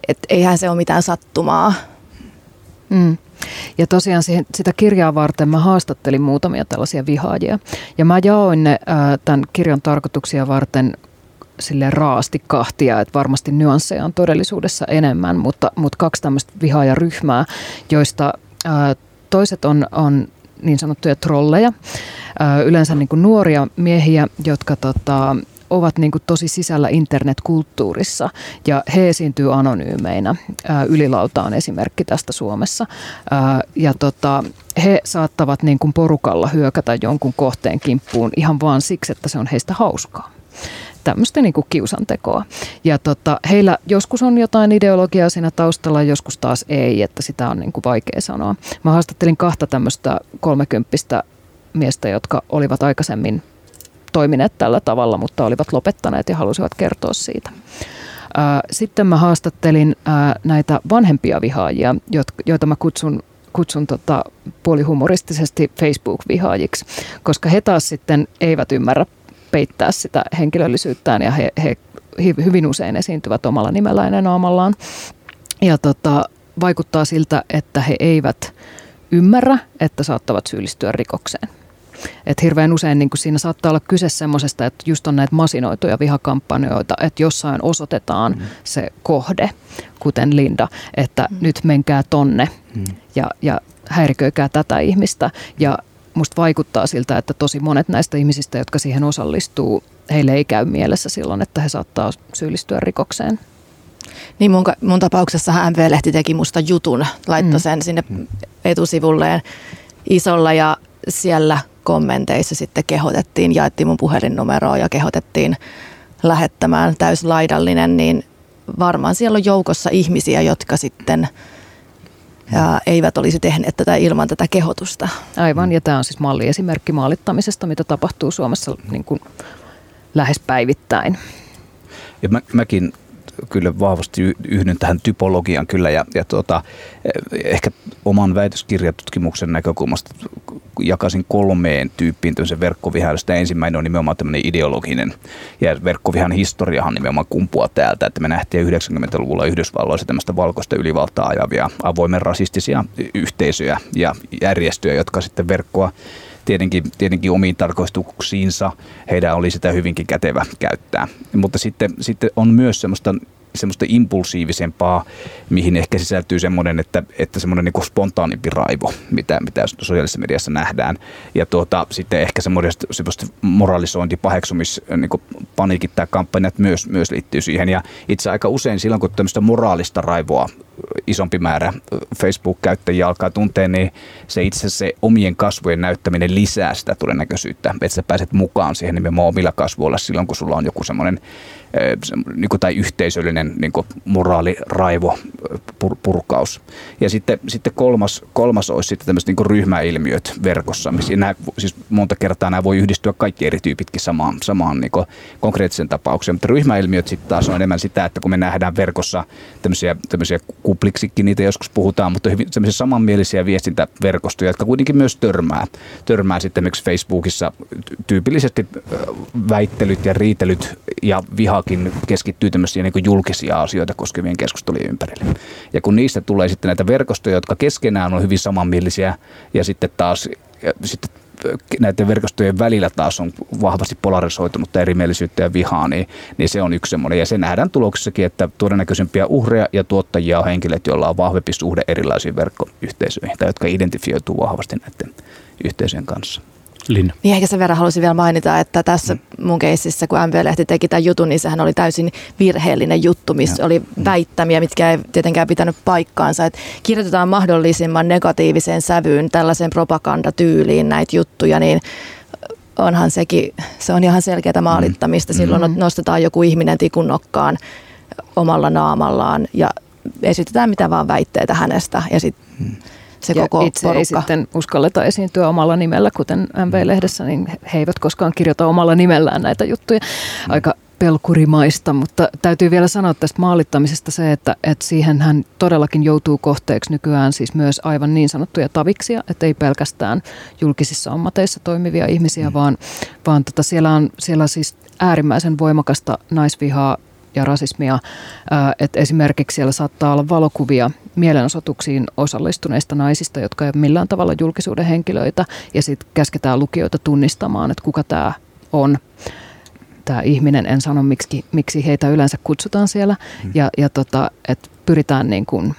että eihän se ole mitään sattumaa. Mm. Ja tosiaan siihen, sitä kirjaa varten mä haastattelin muutamia tällaisia vihaajia. Ja mä jaoin ne ää, tämän kirjan tarkoituksia varten sille raasti kahtia, että varmasti nyansseja on todellisuudessa enemmän, mutta, mutta kaksi tämmöistä vihaajaryhmää, joista ää, toiset on, on niin sanottuja trolleja, ää, yleensä niin kuin nuoria miehiä, jotka tota, ovat niin kuin tosi sisällä internetkulttuurissa ja he esiintyy anonyymeinä. Ylilauta on esimerkki tästä Suomessa. Ja tota, he saattavat niin kuin porukalla hyökätä jonkun kohteen kimppuun ihan vaan siksi, että se on heistä hauskaa tämmöistä niin kuin kiusantekoa. Ja tota, heillä joskus on jotain ideologiaa siinä taustalla, joskus taas ei, että sitä on niin kuin vaikea sanoa. Mä haastattelin kahta tämmöistä kolmekymppistä miestä, jotka olivat aikaisemmin toimineet tällä tavalla, mutta olivat lopettaneet ja halusivat kertoa siitä. Sitten mä haastattelin näitä vanhempia vihaajia, joita mä kutsun kutsun tota puolihumoristisesti Facebook-vihaajiksi, koska he taas sitten eivät ymmärrä peittää sitä henkilöllisyyttään ja he, he hyvin usein esiintyvät omalla nimellään ja naamallaan. Ja tota, vaikuttaa siltä, että he eivät ymmärrä, että saattavat syyllistyä rikokseen. Et hirveän usein niin siinä saattaa olla kyse semmoisesta, että just on näitä masinoituja vihakampanjoita, että jossain osoitetaan mm. se kohde, kuten Linda, että mm. nyt menkää tonne mm. ja, ja häiriköikää tätä ihmistä. Ja musta vaikuttaa siltä, että tosi monet näistä ihmisistä, jotka siihen osallistuu, heille ei käy mielessä silloin, että he saattaa syyllistyä rikokseen. Niin mun, mun tapauksessa MV-lehti teki musta jutun, laittoi mm. sen sinne etusivulleen isolla ja siellä kommenteissa sitten kehotettiin, jaettiin mun puhelinnumeroa ja kehotettiin lähettämään täyslaidallinen, niin varmaan siellä on joukossa ihmisiä, jotka sitten ja eivät olisi tehneet tätä ilman tätä kehotusta. Aivan, ja tämä on siis malliesimerkki maalittamisesta, mitä tapahtuu Suomessa niin kuin lähes päivittäin. ja mä, mäkin kyllä vahvasti yhdyn tähän typologian kyllä ja, ja tuota, ehkä oman väitöskirjatutkimuksen näkökulmasta jakaisin kolmeen tyyppiin tämmöisen verkkovihailusta. Ensimmäinen on nimenomaan tämmöinen ideologinen ja verkkovihan historiahan nimenomaan kumpua täältä, että me nähtiin 90-luvulla Yhdysvalloissa tämmöistä valkoista ylivaltaa ajavia avoimen rasistisia yhteisöjä ja järjestöjä, jotka sitten verkkoa tietenkin, tietenkin omiin tarkoituksiinsa heidän oli sitä hyvinkin kätevä käyttää. Mutta sitten, sitten on myös semmoista semmoista impulsiivisempaa, mihin ehkä sisältyy semmoinen, että, että semmoinen niin spontaanimpi raivo, mitä, mitä sosiaalisessa mediassa nähdään. Ja tuota, sitten ehkä semmoista, semmoista moralisointi, paheksumis, niin paniikittaa kampanjat myös, myös liittyy siihen. Ja itse aika usein silloin, kun tämmöistä moraalista raivoa isompi määrä Facebook-käyttäjiä alkaa tuntea, niin se itse se omien kasvojen näyttäminen lisää sitä todennäköisyyttä, että sä pääset mukaan siihen nimenomaan omilla kasvoilla silloin, kun sulla on joku semmoinen niin kuin, tai yhteisöllinen niin kuin moraaliraivo, pur, purkaus. Ja sitten, sitten kolmas, kolmas olisi sitten tämmöiset niin ryhmäilmiöt verkossa, missä nämä, siis monta kertaa nämä voi yhdistyä kaikki eri tyypitkin samaan, samaan niin konkreettisen tapaukseen, mutta ryhmäilmiöt sitten taas on enemmän sitä, että kun me nähdään verkossa tämmöisiä, tämmöisiä kupliksikin, niitä joskus puhutaan, mutta hyvin semmoisia samanmielisiä viestintäverkostoja, jotka kuitenkin myös törmää, törmää sitten esimerkiksi Facebookissa tyypillisesti väittelyt ja riitelyt ja vihakin keskittyy tämmöisiä niin julkisia asioita koskevien keskustelujen ympärille. Ja kun niistä tulee sitten näitä verkostoja, jotka keskenään on hyvin samanmielisiä ja sitten taas ja sitten näiden verkostojen välillä taas on vahvasti polarisoitunutta erimielisyyttä ja vihaa, niin, niin se on yksi semmoinen. Ja se nähdään tuloksessakin, että todennäköisempiä uhreja ja tuottajia on henkilöt, joilla on vahvempi suhde erilaisiin verkkoyhteisöihin tai jotka identifioituu vahvasti näiden yhteisöjen kanssa. Linna. Niin ehkä sen verran halusin vielä mainita, että tässä mun keississä, kun MV-lehti teki tämän jutun, niin sehän oli täysin virheellinen juttu, missä ja. oli mm. väittämiä, mitkä ei tietenkään pitänyt paikkaansa. Että kirjoitetaan mahdollisimman negatiiviseen sävyyn tällaiseen propagandatyyliin näitä juttuja, niin onhan sekin, se on ihan selkeää maalittamista. Silloin mm-hmm. nostetaan joku ihminen tikun nokkaan omalla naamallaan ja esitetään mitä vaan väitteitä hänestä ja sitten mm se ja koko itse porukka. ei sitten uskalleta esiintyä omalla nimellä, kuten MV-lehdessä, niin he eivät koskaan kirjoita omalla nimellään näitä juttuja. Mm. Aika pelkurimaista, mutta täytyy vielä sanoa tästä maalittamisesta se, että, että siihen hän todellakin joutuu kohteeksi nykyään siis myös aivan niin sanottuja taviksia, että ei pelkästään julkisissa ammateissa toimivia ihmisiä, mm. vaan, vaan tota siellä, on, siellä siis äärimmäisen voimakasta naisvihaa ja rasismia. Että esimerkiksi siellä saattaa olla valokuvia mielenosoituksiin osallistuneista naisista, jotka ei ole millään tavalla julkisuuden henkilöitä, ja sitten käsketään lukijoita tunnistamaan, että kuka tämä on tämä ihminen, en sano miksi, miksi heitä yleensä kutsutaan siellä, hmm. ja, ja tota, että pyritään niin kuin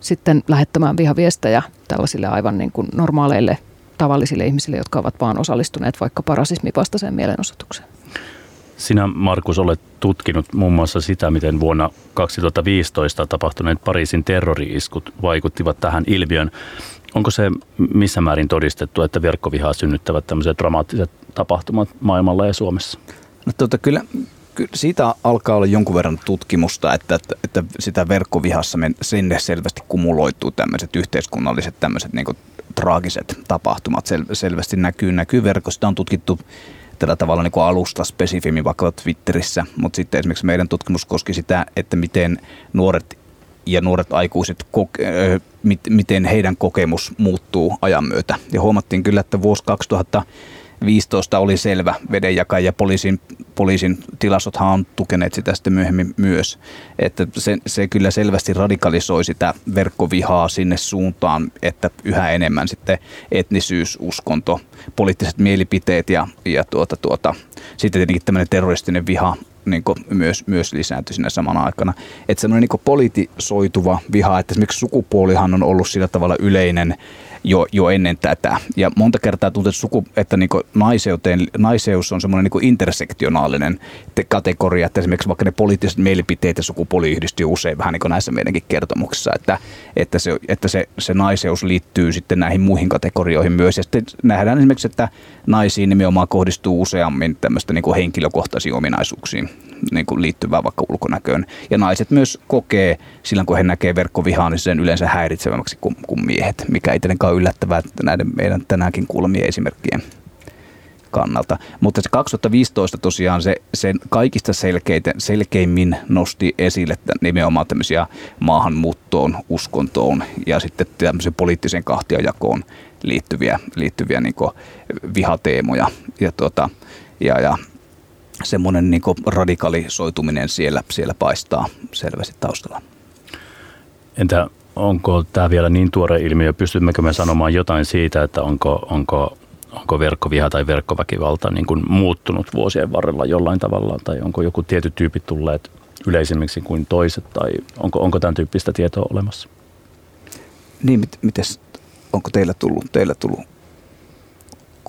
sitten lähettämään vihaviestejä tällaisille aivan niin kuin normaaleille tavallisille ihmisille, jotka ovat vaan osallistuneet vaikka rasismivastaiseen mielenosoitukseen. Sinä, Markus, olet tutkinut muun muassa sitä, miten vuonna 2015 tapahtuneet Pariisin terrori-iskut vaikuttivat tähän ilmiön. Onko se missä määrin todistettu, että verkkovihaa synnyttävät tämmöiset dramaattiset tapahtumat maailmalla ja Suomessa? No, tuota, kyllä, kyllä siitä alkaa olla jonkun verran tutkimusta, että, että, että sitä verkkovihassa sinne selvästi kumuloituu tämmöiset yhteiskunnalliset tämmöiset niin traagiset tapahtumat. Sel, selvästi näkyy, näkyy verkosta. On tutkittu tällä tavalla niin kuin alusta spesifimmin vaikka Twitterissä, mutta sitten esimerkiksi meidän tutkimus koski sitä, että miten nuoret ja nuoret aikuiset, miten heidän kokemus muuttuu ajan myötä. Ja huomattiin kyllä, että vuosi 2000 15 oli selvä vedenjakaja ja poliisin, poliisin tilasothan on tukeneet sitä sitten myöhemmin myös. Että se, se kyllä selvästi radikalisoi sitä verkkovihaa sinne suuntaan, että yhä enemmän sitten etnisyys, uskonto, poliittiset mielipiteet ja, ja tuota, tuota, sitten tietenkin tämmöinen terroristinen viha niin myös, myös lisääntyi sinne samana aikana. Että semmoinen niin politisoituva viha, että esimerkiksi sukupuolihan on ollut sillä tavalla yleinen jo, jo ennen tätä. Ja monta kertaa tuntuu, että, suku, että niin naiseuteen, naiseus on semmoinen niin intersektionaalinen kategoria, että esimerkiksi vaikka ne poliittiset mielipiteet ja sukupuoli yhdistyy usein vähän niin kuin näissä meidänkin kertomuksissa, että, että, se, että se, se naiseus liittyy sitten näihin muihin kategorioihin myös. Ja sitten nähdään esimerkiksi, että naisiin nimenomaan kohdistuu useammin tämmöistä niin kuin henkilökohtaisiin ominaisuuksiin niin kuin liittyvää vaikka ulkonäköön. Ja naiset myös kokee silloin, kun he näkee verkkovihaa, niin sen yleensä häiritsevämmäksi kuin, kuin miehet, mikä ei tietenkään ole yllättävää näiden meidän tänäänkin kuulemien esimerkkien kannalta. Mutta se 2015 tosiaan se, sen kaikista selkeitä, selkeimmin nosti esille nimenomaan tämmöisiä maahanmuuttoon, uskontoon ja sitten tämmöisen poliittisen kahtiajakoon liittyviä, liittyviä niin vihateemoja. Ja, tuota, ja, ja semmoinen niin radikalisoituminen siellä, siellä paistaa selvästi taustalla. Entä onko tämä vielä niin tuore ilmiö, pystymmekö me sanomaan jotain siitä, että onko, onko, onko verkkoviha tai verkkoväkivalta niin kuin muuttunut vuosien varrella jollain tavalla, tai onko joku tietty tyyppi tulleet yleisemmiksi kuin toiset, tai onko, onko tämän tyyppistä tietoa olemassa? Niin, mit, mites, onko teillä tullut, teillä tullut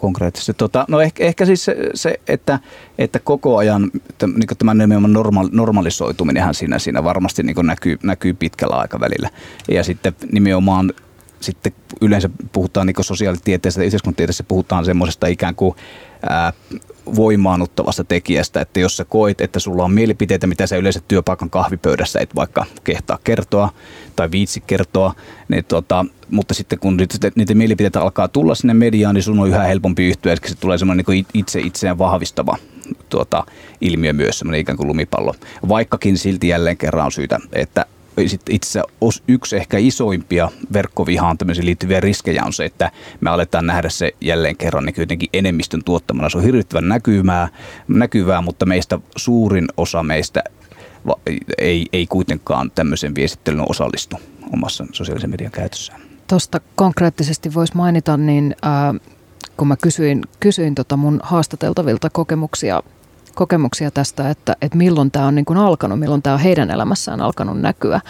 konkreettisesti. Tota, no ehkä, ehkä siis se, se että, että koko ajan niin tämä nimenomaan normal, normalisoituminenhan siinä, siinä varmasti niin näkyy, näkyy pitkällä aikavälillä. Ja sitten nimenomaan sitten yleensä puhutaan niin sosiaalitieteestä ja yhteiskuntatieteessä puhutaan semmoisesta ikään kuin ää, voimaannuttavasta tekijästä, että jos sä koit, että sulla on mielipiteitä, mitä sä yleensä työpaikan kahvipöydässä et vaikka kehtaa kertoa tai viitsi kertoa, niin tota, mutta sitten kun niitä mielipiteitä alkaa tulla sinne mediaan, niin sun on yhä helpompi yhtyä, että se tulee semmoinen niin itse itseään vahvistava tuota, ilmiö myös, semmoinen ikään kuin lumipallo. Vaikkakin silti jälleen kerran on syytä, että itse yksi ehkä isoimpia verkkovihaan liittyviä riskejä on se, että me aletaan nähdä se jälleen kerran niin jotenkin enemmistön tuottamana. Se on hirvittävän näkyvää, näkyvää mutta meistä suurin osa meistä ei, ei kuitenkaan tämmöisen viestittelyyn osallistu omassa sosiaalisen median käytössään. Tuosta konkreettisesti voisi mainita, niin äh, kun mä kysyin, kysyin tota mun haastateltavilta kokemuksia kokemuksia tästä, että, että milloin tämä on niin kuin alkanut, milloin tämä on heidän elämässään alkanut näkyä,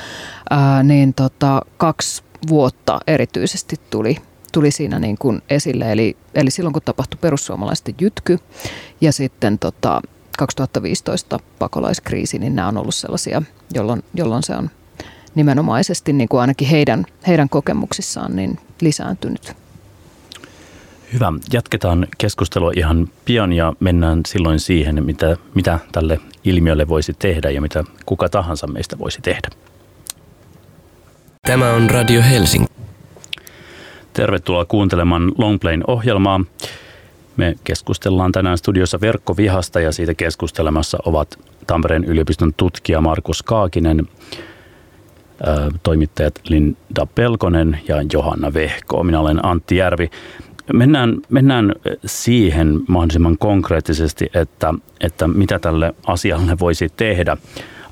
ää, niin tota, kaksi vuotta erityisesti tuli, tuli siinä niin kuin esille. Eli, eli silloin kun tapahtui perussuomalaisten jytky ja sitten tota, 2015 pakolaiskriisi, niin nämä on ollut sellaisia, jolloin, jolloin se on nimenomaisesti niin kuin ainakin heidän, heidän kokemuksissaan niin lisääntynyt. Hyvä. Jatketaan keskustelua ihan pian ja mennään silloin siihen, mitä, mitä tälle ilmiölle voisi tehdä ja mitä kuka tahansa meistä voisi tehdä. Tämä on Radio Helsinki. Tervetuloa kuuntelemaan Longplayn ohjelmaa. Me keskustellaan tänään studiossa verkkovihasta ja siitä keskustelemassa ovat Tampereen yliopiston tutkija Markus Kaakinen, toimittajat Linda Pelkonen ja Johanna Vehko. Minä olen Antti Järvi. Mennään, mennään siihen mahdollisimman konkreettisesti, että, että mitä tälle asialle voisi tehdä.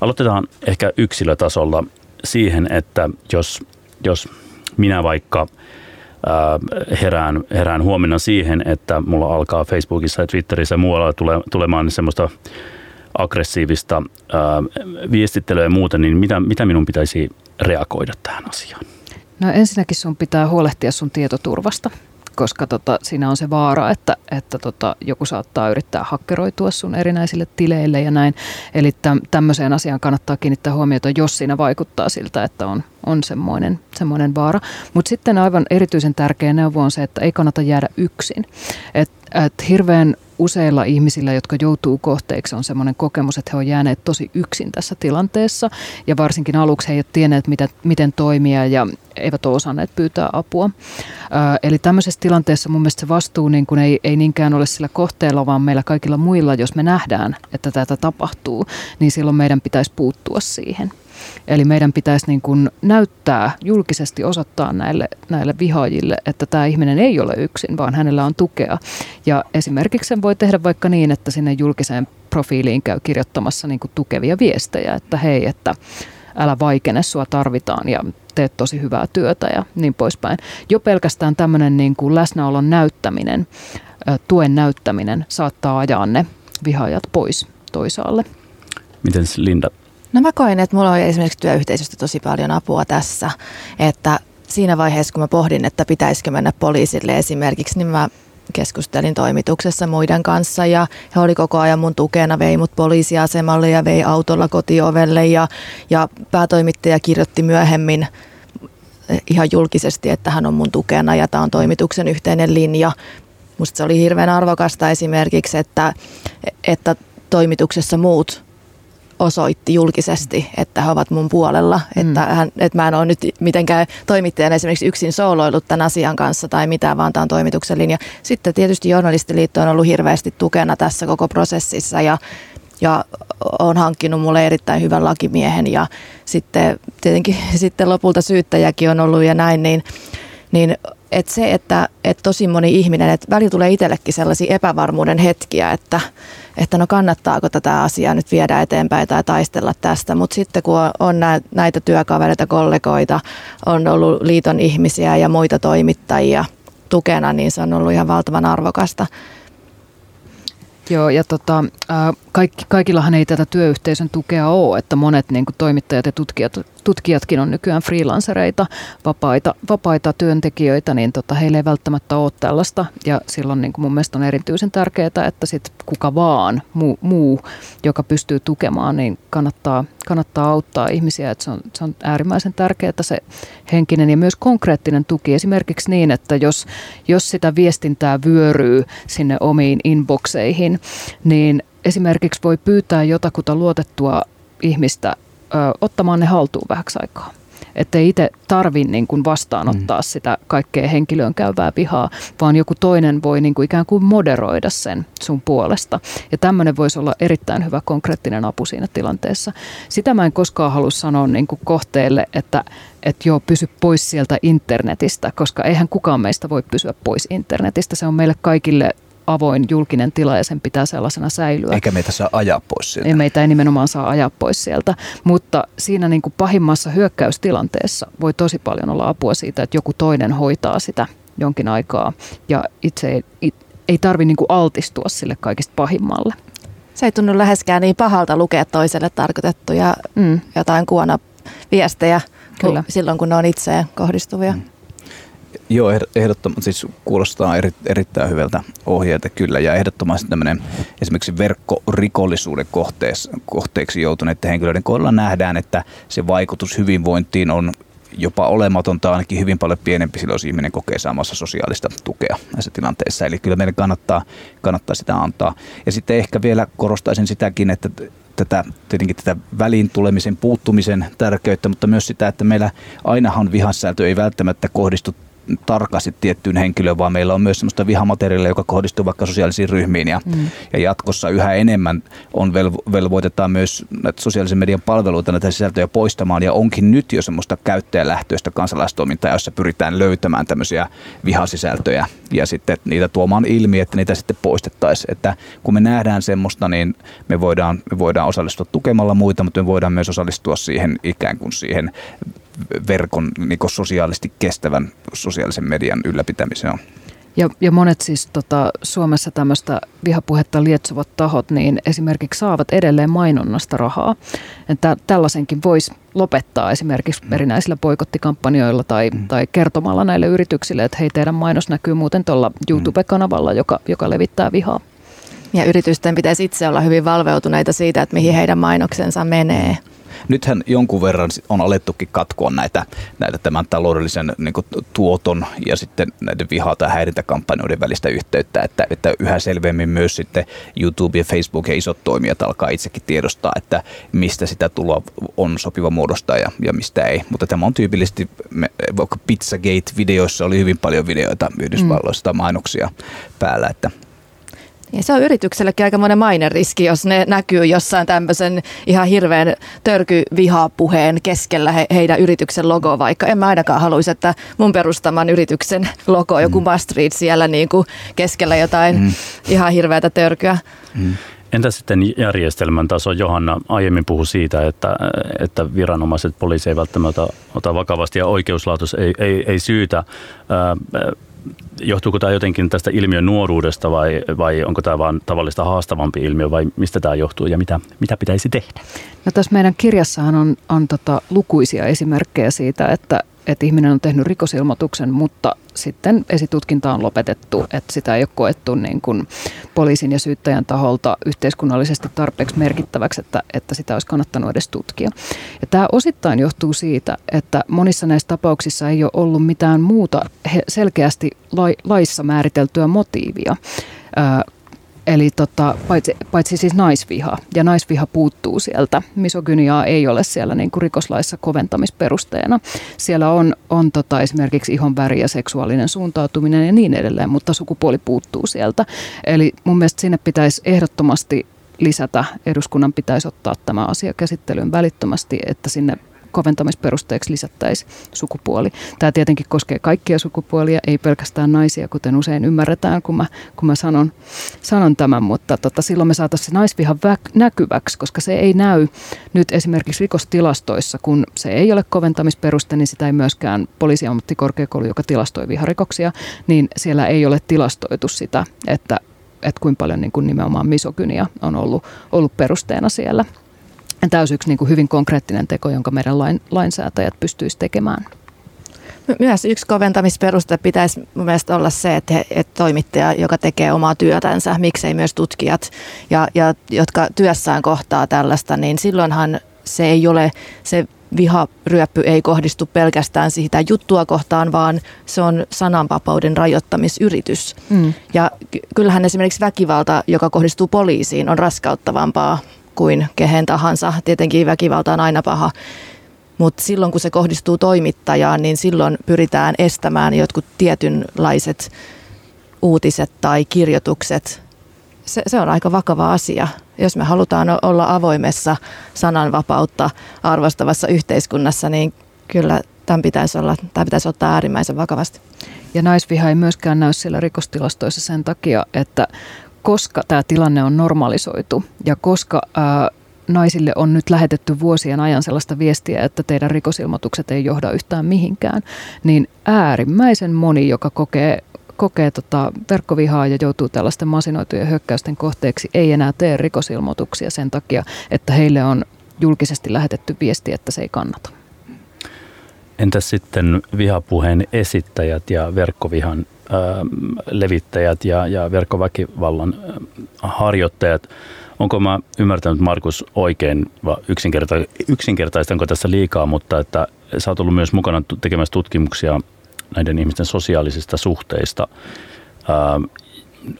Aloitetaan ehkä yksilötasolla siihen, että jos, jos minä vaikka herään, herään huomenna siihen, että mulla alkaa Facebookissa ja Twitterissä ja muualla tule, tulemaan semmoista aggressiivista ää, viestittelyä ja muuta, niin mitä, mitä minun pitäisi reagoida tähän asiaan? No ensinnäkin sun pitää huolehtia sun tietoturvasta koska tota, siinä on se vaara, että, että tota, joku saattaa yrittää hakkeroitua sun erinäisille tileille ja näin. Eli täm, tämmöiseen asiaan kannattaa kiinnittää huomiota, jos siinä vaikuttaa siltä, että on, on semmoinen, semmoinen vaara. Mutta sitten aivan erityisen tärkeä neuvo on se, että ei kannata jäädä yksin. Et, et hirveän useilla ihmisillä, jotka joutuu kohteeksi, on sellainen kokemus, että he ovat jääneet tosi yksin tässä tilanteessa. Ja varsinkin aluksi he eivät tienneet, mitä, miten toimia ja eivät ole osanneet pyytää apua. Ää, eli tämmöisessä tilanteessa mun mielestä se vastuu niin kuin ei, ei niinkään ole sillä kohteella, vaan meillä kaikilla muilla, jos me nähdään, että tätä tapahtuu, niin silloin meidän pitäisi puuttua siihen. Eli meidän pitäisi niin kuin näyttää, julkisesti osoittaa näille, näille vihaajille, että tämä ihminen ei ole yksin, vaan hänellä on tukea. Ja esimerkiksi sen voi tehdä vaikka niin, että sinne julkiseen profiiliin käy kirjoittamassa niin kuin tukevia viestejä, että hei, että älä vaikene, sua tarvitaan ja teet tosi hyvää työtä ja niin poispäin. Jo pelkästään tämmöinen niin kuin läsnäolon näyttäminen, tuen näyttäminen saattaa ajaa ne vihaajat pois toisaalle. Miten Linda No mä koin, että mulla oli esimerkiksi työyhteisöstä tosi paljon apua tässä, että siinä vaiheessa, kun mä pohdin, että pitäisikö mennä poliisille esimerkiksi, niin mä keskustelin toimituksessa muiden kanssa ja he oli koko ajan mun tukena, vei mut poliisiasemalle ja vei autolla kotiovelle ja, ja päätoimittaja kirjoitti myöhemmin ihan julkisesti, että hän on mun tukena ja tämä on toimituksen yhteinen linja. Musta se oli hirveän arvokasta esimerkiksi, että, että toimituksessa muut osoitti julkisesti, että he ovat mun puolella. Mm. Että, hän, että mä en ole nyt mitenkään toimittajana esimerkiksi yksin sooloillut tämän asian kanssa tai mitään, vaan tämä on toimituksen linja. Sitten tietysti Journalistiliitto on ollut hirveästi tukena tässä koko prosessissa ja ja on hankkinut mulle erittäin hyvän lakimiehen ja sitten tietenkin sitten lopulta syyttäjäkin on ollut ja näin, niin, niin et se, että et tosi moni ihminen, että välillä tulee itsellekin sellaisia epävarmuuden hetkiä, että, että no kannattaako tätä asiaa nyt viedä eteenpäin tai taistella tästä, mutta sitten kun on näitä työkavereita, kollegoita, on ollut liiton ihmisiä ja muita toimittajia tukena, niin se on ollut ihan valtavan arvokasta. Joo, ja tota, kaikki, kaikillahan ei tätä työyhteisön tukea ole, että monet niin kuin toimittajat ja tutkijat, tutkijatkin on nykyään freelancereita, vapaita, vapaita työntekijöitä, niin tota, heillä ei välttämättä ole tällaista. Ja silloin niin kuin mun mielestä on erityisen tärkeää, että sit kuka vaan muu, muu, joka pystyy tukemaan, niin kannattaa, kannattaa auttaa ihmisiä. Että se, on, se on äärimmäisen tärkeää se henkinen ja myös konkreettinen tuki. Esimerkiksi niin, että jos, jos sitä viestintää vyöryy sinne omiin inboxeihin, niin esimerkiksi voi pyytää jotakuta luotettua ihmistä ö, ottamaan ne haltuun vähäksi aikaa. Että ei itse tarvi niin kuin vastaanottaa mm. sitä kaikkea henkilöön käyvää vihaa, vaan joku toinen voi niin kuin ikään kuin moderoida sen sun puolesta. Ja tämmöinen voisi olla erittäin hyvä konkreettinen apu siinä tilanteessa. Sitä mä en koskaan halua sanoa niin kuin kohteelle, että, että joo, pysy pois sieltä internetistä, koska eihän kukaan meistä voi pysyä pois internetistä. Se on meille kaikille avoin julkinen tila ja sen pitää sellaisena säilyä. Eikä meitä saa ajaa pois sieltä. Ei meitä ei nimenomaan saa ajaa pois sieltä, mutta siinä niin kuin pahimmassa hyökkäystilanteessa voi tosi paljon olla apua siitä, että joku toinen hoitaa sitä jonkin aikaa ja itse ei, ei tarvi niin kuin altistua sille kaikista pahimmalle. Se ei tunnu läheskään niin pahalta lukea toiselle tarkoitettuja mm. jotain kuona viestejä Kyllä. silloin, kun ne on itseen kohdistuvia. Mm. Joo, ehdottomasti siis kuulostaa eri, erittäin hyvältä ohjeelta kyllä ja ehdottomasti tämmöinen esimerkiksi verkkorikollisuuden kohteeksi, kohteeksi joutuneiden henkilöiden kohdalla nähdään, että se vaikutus hyvinvointiin on jopa olematonta, ainakin hyvin paljon pienempi silloin, jos ihminen kokee saamassa sosiaalista tukea näissä tilanteissa. Eli kyllä meidän kannattaa, kannattaa sitä antaa. Ja sitten ehkä vielä korostaisin sitäkin, että tätä, tietenkin tätä väliin tulemisen puuttumisen tärkeyttä, mutta myös sitä, että meillä ainahan vihassäätö ei välttämättä kohdistu tarkasti tiettyyn henkilöön, vaan meillä on myös sellaista vihamateriaalia, joka kohdistuu vaikka sosiaalisiin ryhmiin ja, mm. ja jatkossa yhä enemmän on velvo- velvoitetaan myös näitä sosiaalisen median palveluita näitä sisältöjä poistamaan ja onkin nyt jo semmoista käyttäjälähtöistä kansalaistoimintaa, jossa pyritään löytämään tämmöisiä vihasisältöjä ja sitten niitä tuomaan ilmi, että niitä sitten poistettaisiin. Että kun me nähdään semmoista, niin me voidaan, me voidaan osallistua tukemalla muita, mutta me voidaan myös osallistua siihen ikään kuin siihen verkon niin sosiaalisesti kestävän sosiaalisen median ylläpitämiseen on. Ja, ja monet siis tota, Suomessa tämmöistä vihapuhetta lietsovat tahot, niin esimerkiksi saavat edelleen mainonnasta rahaa. Että tällaisenkin voisi lopettaa esimerkiksi mm. erinäisillä boikottikampanjoilla tai, mm. tai kertomalla näille yrityksille, että hei teidän mainos näkyy muuten tuolla mm. YouTube-kanavalla, joka, joka levittää vihaa. Ja yritysten pitäisi itse olla hyvin valveutuneita siitä, että mihin heidän mainoksensa menee. Nythän jonkun verran on alettukin katkoa näitä, näitä tämän taloudellisen niin kuin, tuoton ja sitten näiden viha- tai häirintäkampanjoiden välistä yhteyttä, että, että yhä selvemmin myös sitten YouTube ja Facebook ja isot toimijat alkaa itsekin tiedostaa, että mistä sitä tuloa on sopiva muodostaa ja, ja mistä ei. Mutta tämä on tyypillisesti, me, vaikka Pizzagate-videoissa oli hyvin paljon videoita Yhdysvalloista mm. mainoksia päällä, että ja se on yrityksellekin aika monen riski, jos ne näkyy jossain tämmöisen ihan hirveän törkyvihapuheen keskellä he, heidän yrityksen logo, vaikka en mä ainakaan haluaisi, että mun perustaman yrityksen logo, joku mm. Must Read siellä niin kuin keskellä jotain mm. ihan hirveätä törkyä. Mm. Entä sitten järjestelmän taso? Johanna aiemmin puhui siitä, että, että viranomaiset, poliisi ei välttämättä ota vakavasti ja oikeuslaitos ei, ei, ei syytä johtuuko tämä jotenkin tästä ilmiön nuoruudesta vai, vai onko tämä vain tavallista haastavampi ilmiö vai mistä tämä johtuu ja mitä, mitä pitäisi tehdä? No tässä meidän kirjassahan on, on tota lukuisia esimerkkejä siitä, että että ihminen on tehnyt rikosilmoituksen, mutta sitten esitutkinta on lopetettu, että sitä ei ole koettu niin kuin poliisin ja syyttäjän taholta yhteiskunnallisesti tarpeeksi merkittäväksi, että, että sitä olisi kannattanut edes tutkia. Ja tämä osittain johtuu siitä, että monissa näistä tapauksissa ei ole ollut mitään muuta selkeästi laissa määriteltyä motiivia Eli tota, paitsi, paitsi siis naisviha, ja naisviha puuttuu sieltä. Misogyniaa ei ole siellä niin kuin rikoslaissa koventamisperusteena. Siellä on, on tota esimerkiksi ihon väri ja seksuaalinen suuntautuminen ja niin edelleen, mutta sukupuoli puuttuu sieltä. Eli mun mielestä sinne pitäisi ehdottomasti lisätä, eduskunnan pitäisi ottaa tämä asia käsittelyyn välittömästi, että sinne koventamisperusteeksi lisättäisiin sukupuoli. Tämä tietenkin koskee kaikkia sukupuolia, ei pelkästään naisia, kuten usein ymmärretään, kun mä, kun mä sanon, sanon tämän, mutta tota, silloin me saataisiin se naisviha vä- näkyväksi, koska se ei näy nyt esimerkiksi rikostilastoissa, kun se ei ole koventamisperuste, niin sitä ei myöskään poliisiammattikorkeakoulu, joka tilastoi viharikoksia, niin siellä ei ole tilastoitu sitä, että että kuinka paljon niin kuin nimenomaan misogynia on ollut, ollut perusteena siellä. Tämä olisi yksi niin kuin hyvin konkreettinen teko, jonka meidän lain, lainsäätäjät pystyisivät tekemään. Myös yksi koventamisperuste pitäisi mun mielestä olla se, että, he, että toimittaja, joka tekee omaa työtänsä, miksei myös tutkijat, ja, ja, jotka työssään kohtaa tällaista, niin silloinhan se ei ole, se viharyöppy ei kohdistu pelkästään sitä juttua kohtaan, vaan se on sananvapauden rajoittamisyritys. Mm. Ja kyllähän esimerkiksi väkivalta, joka kohdistuu poliisiin, on raskauttavampaa kuin kehen tahansa. Tietenkin väkivalta on aina paha, mutta silloin kun se kohdistuu toimittajaan, niin silloin pyritään estämään jotkut tietynlaiset uutiset tai kirjoitukset. Se, se on aika vakava asia. Jos me halutaan olla avoimessa sananvapautta arvostavassa yhteiskunnassa, niin kyllä tämän pitäisi, olla, tämän pitäisi ottaa äärimmäisen vakavasti. Ja naisviha ei myöskään näy siellä rikostilastoissa sen takia, että koska tämä tilanne on normalisoitu ja koska ää, naisille on nyt lähetetty vuosien ajan sellaista viestiä, että teidän rikosilmoitukset ei johda yhtään mihinkään, niin äärimmäisen moni, joka kokee kokee tota verkkovihaa ja joutuu tällaisten masinoitujen hyökkäysten kohteeksi, ei enää tee rikosilmoituksia sen takia, että heille on julkisesti lähetetty viesti, että se ei kannata. Entäs sitten vihapuheen esittäjät ja verkkovihan levittäjät ja, ja verkkoväkivallan harjoittajat. Onko mä ymmärtänyt Markus oikein, yksinkerta, yksinkertaistanko tässä liikaa, mutta että sä oot ollut myös mukana tekemässä tutkimuksia näiden ihmisten sosiaalisista suhteista.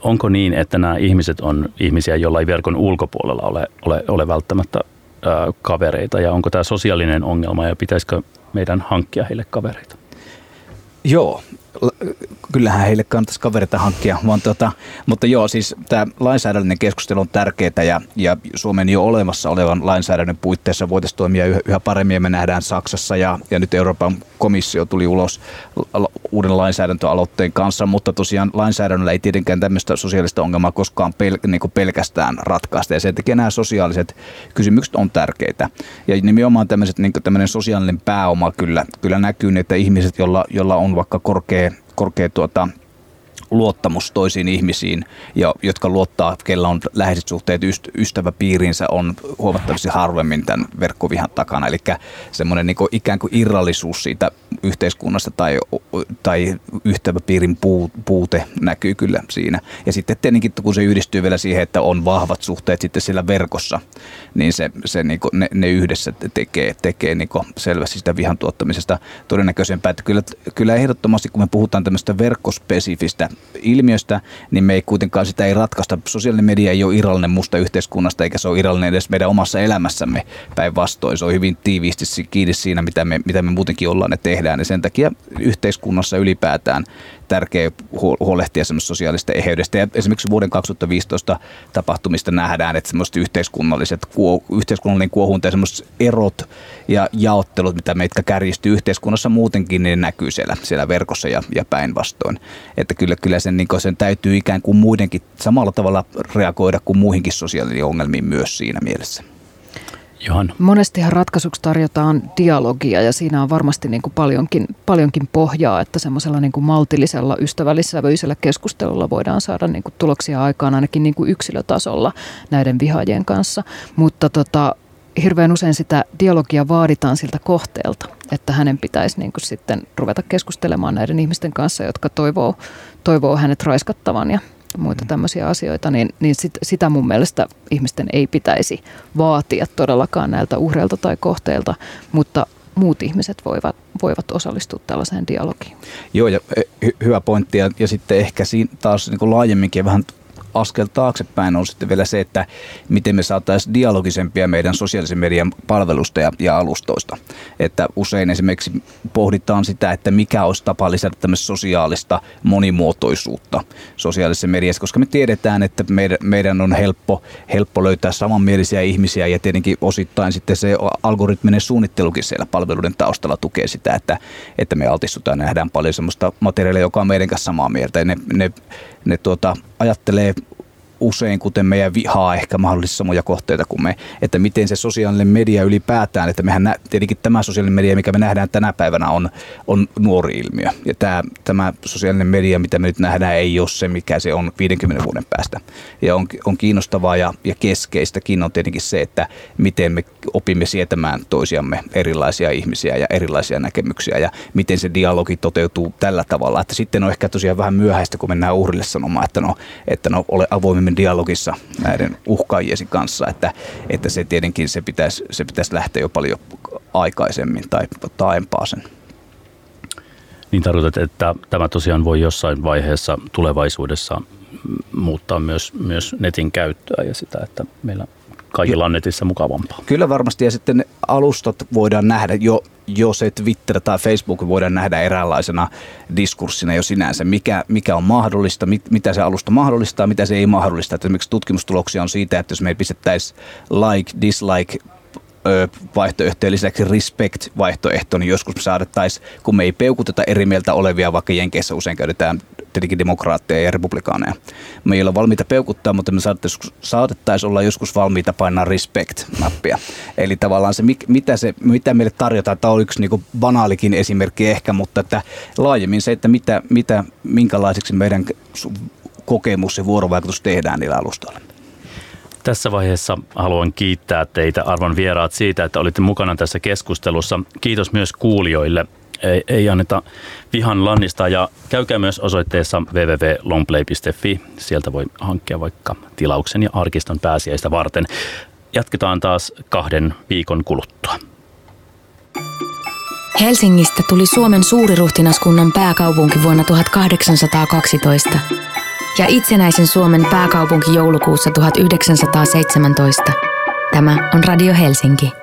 onko niin, että nämä ihmiset on ihmisiä, joilla ei verkon ulkopuolella ole, ole, ole välttämättä kavereita ja onko tämä sosiaalinen ongelma ja pitäisikö meidän hankkia heille kavereita? Joo, kyllähän heille kannattaisi kavereita hankkia, vaan tota, mutta joo, siis tämä lainsäädännöllinen keskustelu on tärkeää ja, ja Suomen jo olemassa olevan lainsäädännön puitteissa voitaisiin toimia yhä, yhä paremmin me nähdään Saksassa ja, ja nyt Euroopan komissio tuli ulos uuden lainsäädäntöaloitteen kanssa, mutta tosiaan lainsäädännöllä ei tietenkään tämmöistä sosiaalista ongelmaa koskaan pel, niin pelkästään ratkaista. Ja sen takia nämä sosiaaliset kysymykset on tärkeitä. Ja nimenomaan tämmöiset, niin tämmöinen sosiaalinen pääoma kyllä, kyllä näkyy, että ihmiset, joilla, joilla on vaikka korkea, korkea tuota, luottamus toisiin ihmisiin, ja, jotka luottaa, kellä on läheiset suhteet yst, ystäväpiiriinsä, on huomattavasti harvemmin tämän verkkovihan takana. Eli semmoinen niin ikään kuin irrallisuus siitä yhteiskunnasta tai, tai ystäväpiirin puute näkyy kyllä siinä. Ja sitten tietenkin, kun se yhdistyy vielä siihen, että on vahvat suhteet sitten siellä verkossa, niin se, se niin kuin ne, ne, yhdessä tekee, tekee niin selvästi sitä vihan tuottamisesta todennäköisempää. Että kyllä, kyllä ehdottomasti, kun me puhutaan tämmöistä verkkospesifistä ilmiöstä, niin me ei kuitenkaan sitä ei ratkaista. Sosiaalinen media ei ole irrallinen musta yhteiskunnasta, eikä se ole irrallinen edes meidän omassa elämässämme päinvastoin. Se on hyvin tiiviisti kiinni siinä, mitä me, mitä me muutenkin ollaan ja tehdään. Ja sen takia yhteiskunnassa ylipäätään tärkeä huolehtia sosiaalista eheydestä. Ja esimerkiksi vuoden 2015 tapahtumista nähdään, että semmoiset yhteiskunnalliset, yhteiskunnallinen kuohunta ja semmoiset erot ja jaottelut, mitä meitä kärjistyy yhteiskunnassa muutenkin, niin ne näkyy siellä, siellä verkossa ja, ja päinvastoin. Että kyllä, kyllä sen, niin sen täytyy ikään kuin muidenkin samalla tavalla reagoida kuin muihinkin sosiaalisiin ongelmiin myös siinä mielessä. Johan. Monestihan ratkaisuksi tarjotaan dialogia ja siinä on varmasti niin kuin paljonkin, paljonkin pohjaa, että semmoisella niin kuin maltillisella, ystävällisellä keskustelulla voidaan saada niin kuin tuloksia aikaan ainakin niin kuin yksilötasolla näiden vihaajien kanssa. Mutta tota, hirveän usein sitä dialogia vaaditaan siltä kohteelta, että hänen pitäisi niin kuin sitten ruveta keskustelemaan näiden ihmisten kanssa, jotka toivoo, toivoo hänet raiskattavan ja muita tämmöisiä asioita, niin, niin sit, sitä mun mielestä ihmisten ei pitäisi vaatia todellakaan näiltä uhreilta tai kohteilta, mutta muut ihmiset voivat, voivat osallistua tällaiseen dialogiin. Joo, ja hy- hyvä pointti. Ja, ja sitten ehkä siinä taas niin kuin laajemminkin vähän askel taaksepäin on sitten vielä se, että miten me saataisiin dialogisempia meidän sosiaalisen median palvelusta ja, ja alustoista. Että usein esimerkiksi pohditaan sitä, että mikä olisi tapa lisätä tämmöistä sosiaalista monimuotoisuutta sosiaalisessa mediassa, koska me tiedetään, että meidän, meidän on helppo, helppo löytää samanmielisiä ihmisiä ja tietenkin osittain sitten se algoritminen suunnittelukin siellä palveluiden taustalla tukee sitä, että, että me altistutaan ja nähdään paljon sellaista materiaalia, joka on meidän kanssa samaa mieltä. Ja ne, ne, ne tuota, ajattelee usein, kuten meidän vihaa ehkä mahdollisesti samoja kohteita kuin me, että miten se sosiaalinen media ylipäätään, että mehän nä, tietenkin tämä sosiaalinen media, mikä me nähdään tänä päivänä on, on nuori ilmiö. Ja tämä, tämä sosiaalinen media, mitä me nyt nähdään, ei ole se, mikä se on 50 vuoden päästä. Ja on, on kiinnostavaa ja, ja keskeistäkin on tietenkin se, että miten me opimme sietämään toisiamme erilaisia ihmisiä ja erilaisia näkemyksiä ja miten se dialogi toteutuu tällä tavalla. Että sitten on ehkä tosiaan vähän myöhäistä, kun mennään uhrille sanomaan, että no, että no ole avoimemmin dialogissa näiden uhkaajiesi kanssa, että, että se tietenkin se pitäisi, se pitäisi lähteä jo paljon aikaisemmin tai taempaa sen. Niin tarkoitat, että tämä tosiaan voi jossain vaiheessa tulevaisuudessa muuttaa myös, myös netin käyttöä ja sitä, että meillä kaikilla on netissä mukavampaa. Kyllä varmasti ja sitten alustat voidaan nähdä jo, jo se Twitter tai Facebook voidaan nähdä eräänlaisena diskurssina jo sinänsä, mikä, mikä on mahdollista, mit, mitä se alusta mahdollistaa, mitä se ei mahdollista. Että esimerkiksi tutkimustuloksia on siitä, että jos me pistettäisiin like, dislike vaihtoehtojen lisäksi respect-vaihtoehto, niin joskus me saadettaisiin, kun me ei peukuteta eri mieltä olevia, vaikka Jenkeissä usein käytetään tietenkin demokraatteja ja republikaaneja. Me ei ole valmiita peukuttaa, mutta me saatettaisiin olla joskus valmiita painaa respect-nappia. Eli tavallaan se, mitä, se, mitä meille tarjotaan, tämä on yksi niin banaalikin esimerkki ehkä, mutta että laajemmin se, että mitä, mitä, minkälaiseksi meidän kokemus ja vuorovaikutus tehdään niillä alustoilla. Tässä vaiheessa haluan kiittää teitä arvon vieraat siitä, että olitte mukana tässä keskustelussa. Kiitos myös kuulijoille. Ei, ei anneta vihan lannista ja käykää myös osoitteessa www.longplay.fi. Sieltä voi hankkia vaikka tilauksen ja arkiston pääsiäistä varten. Jatketaan taas kahden viikon kuluttua. Helsingistä tuli Suomen suuriruhtinaskunnan pääkaupunki vuonna 1812 ja itsenäisen Suomen pääkaupunki joulukuussa 1917. Tämä on Radio Helsinki.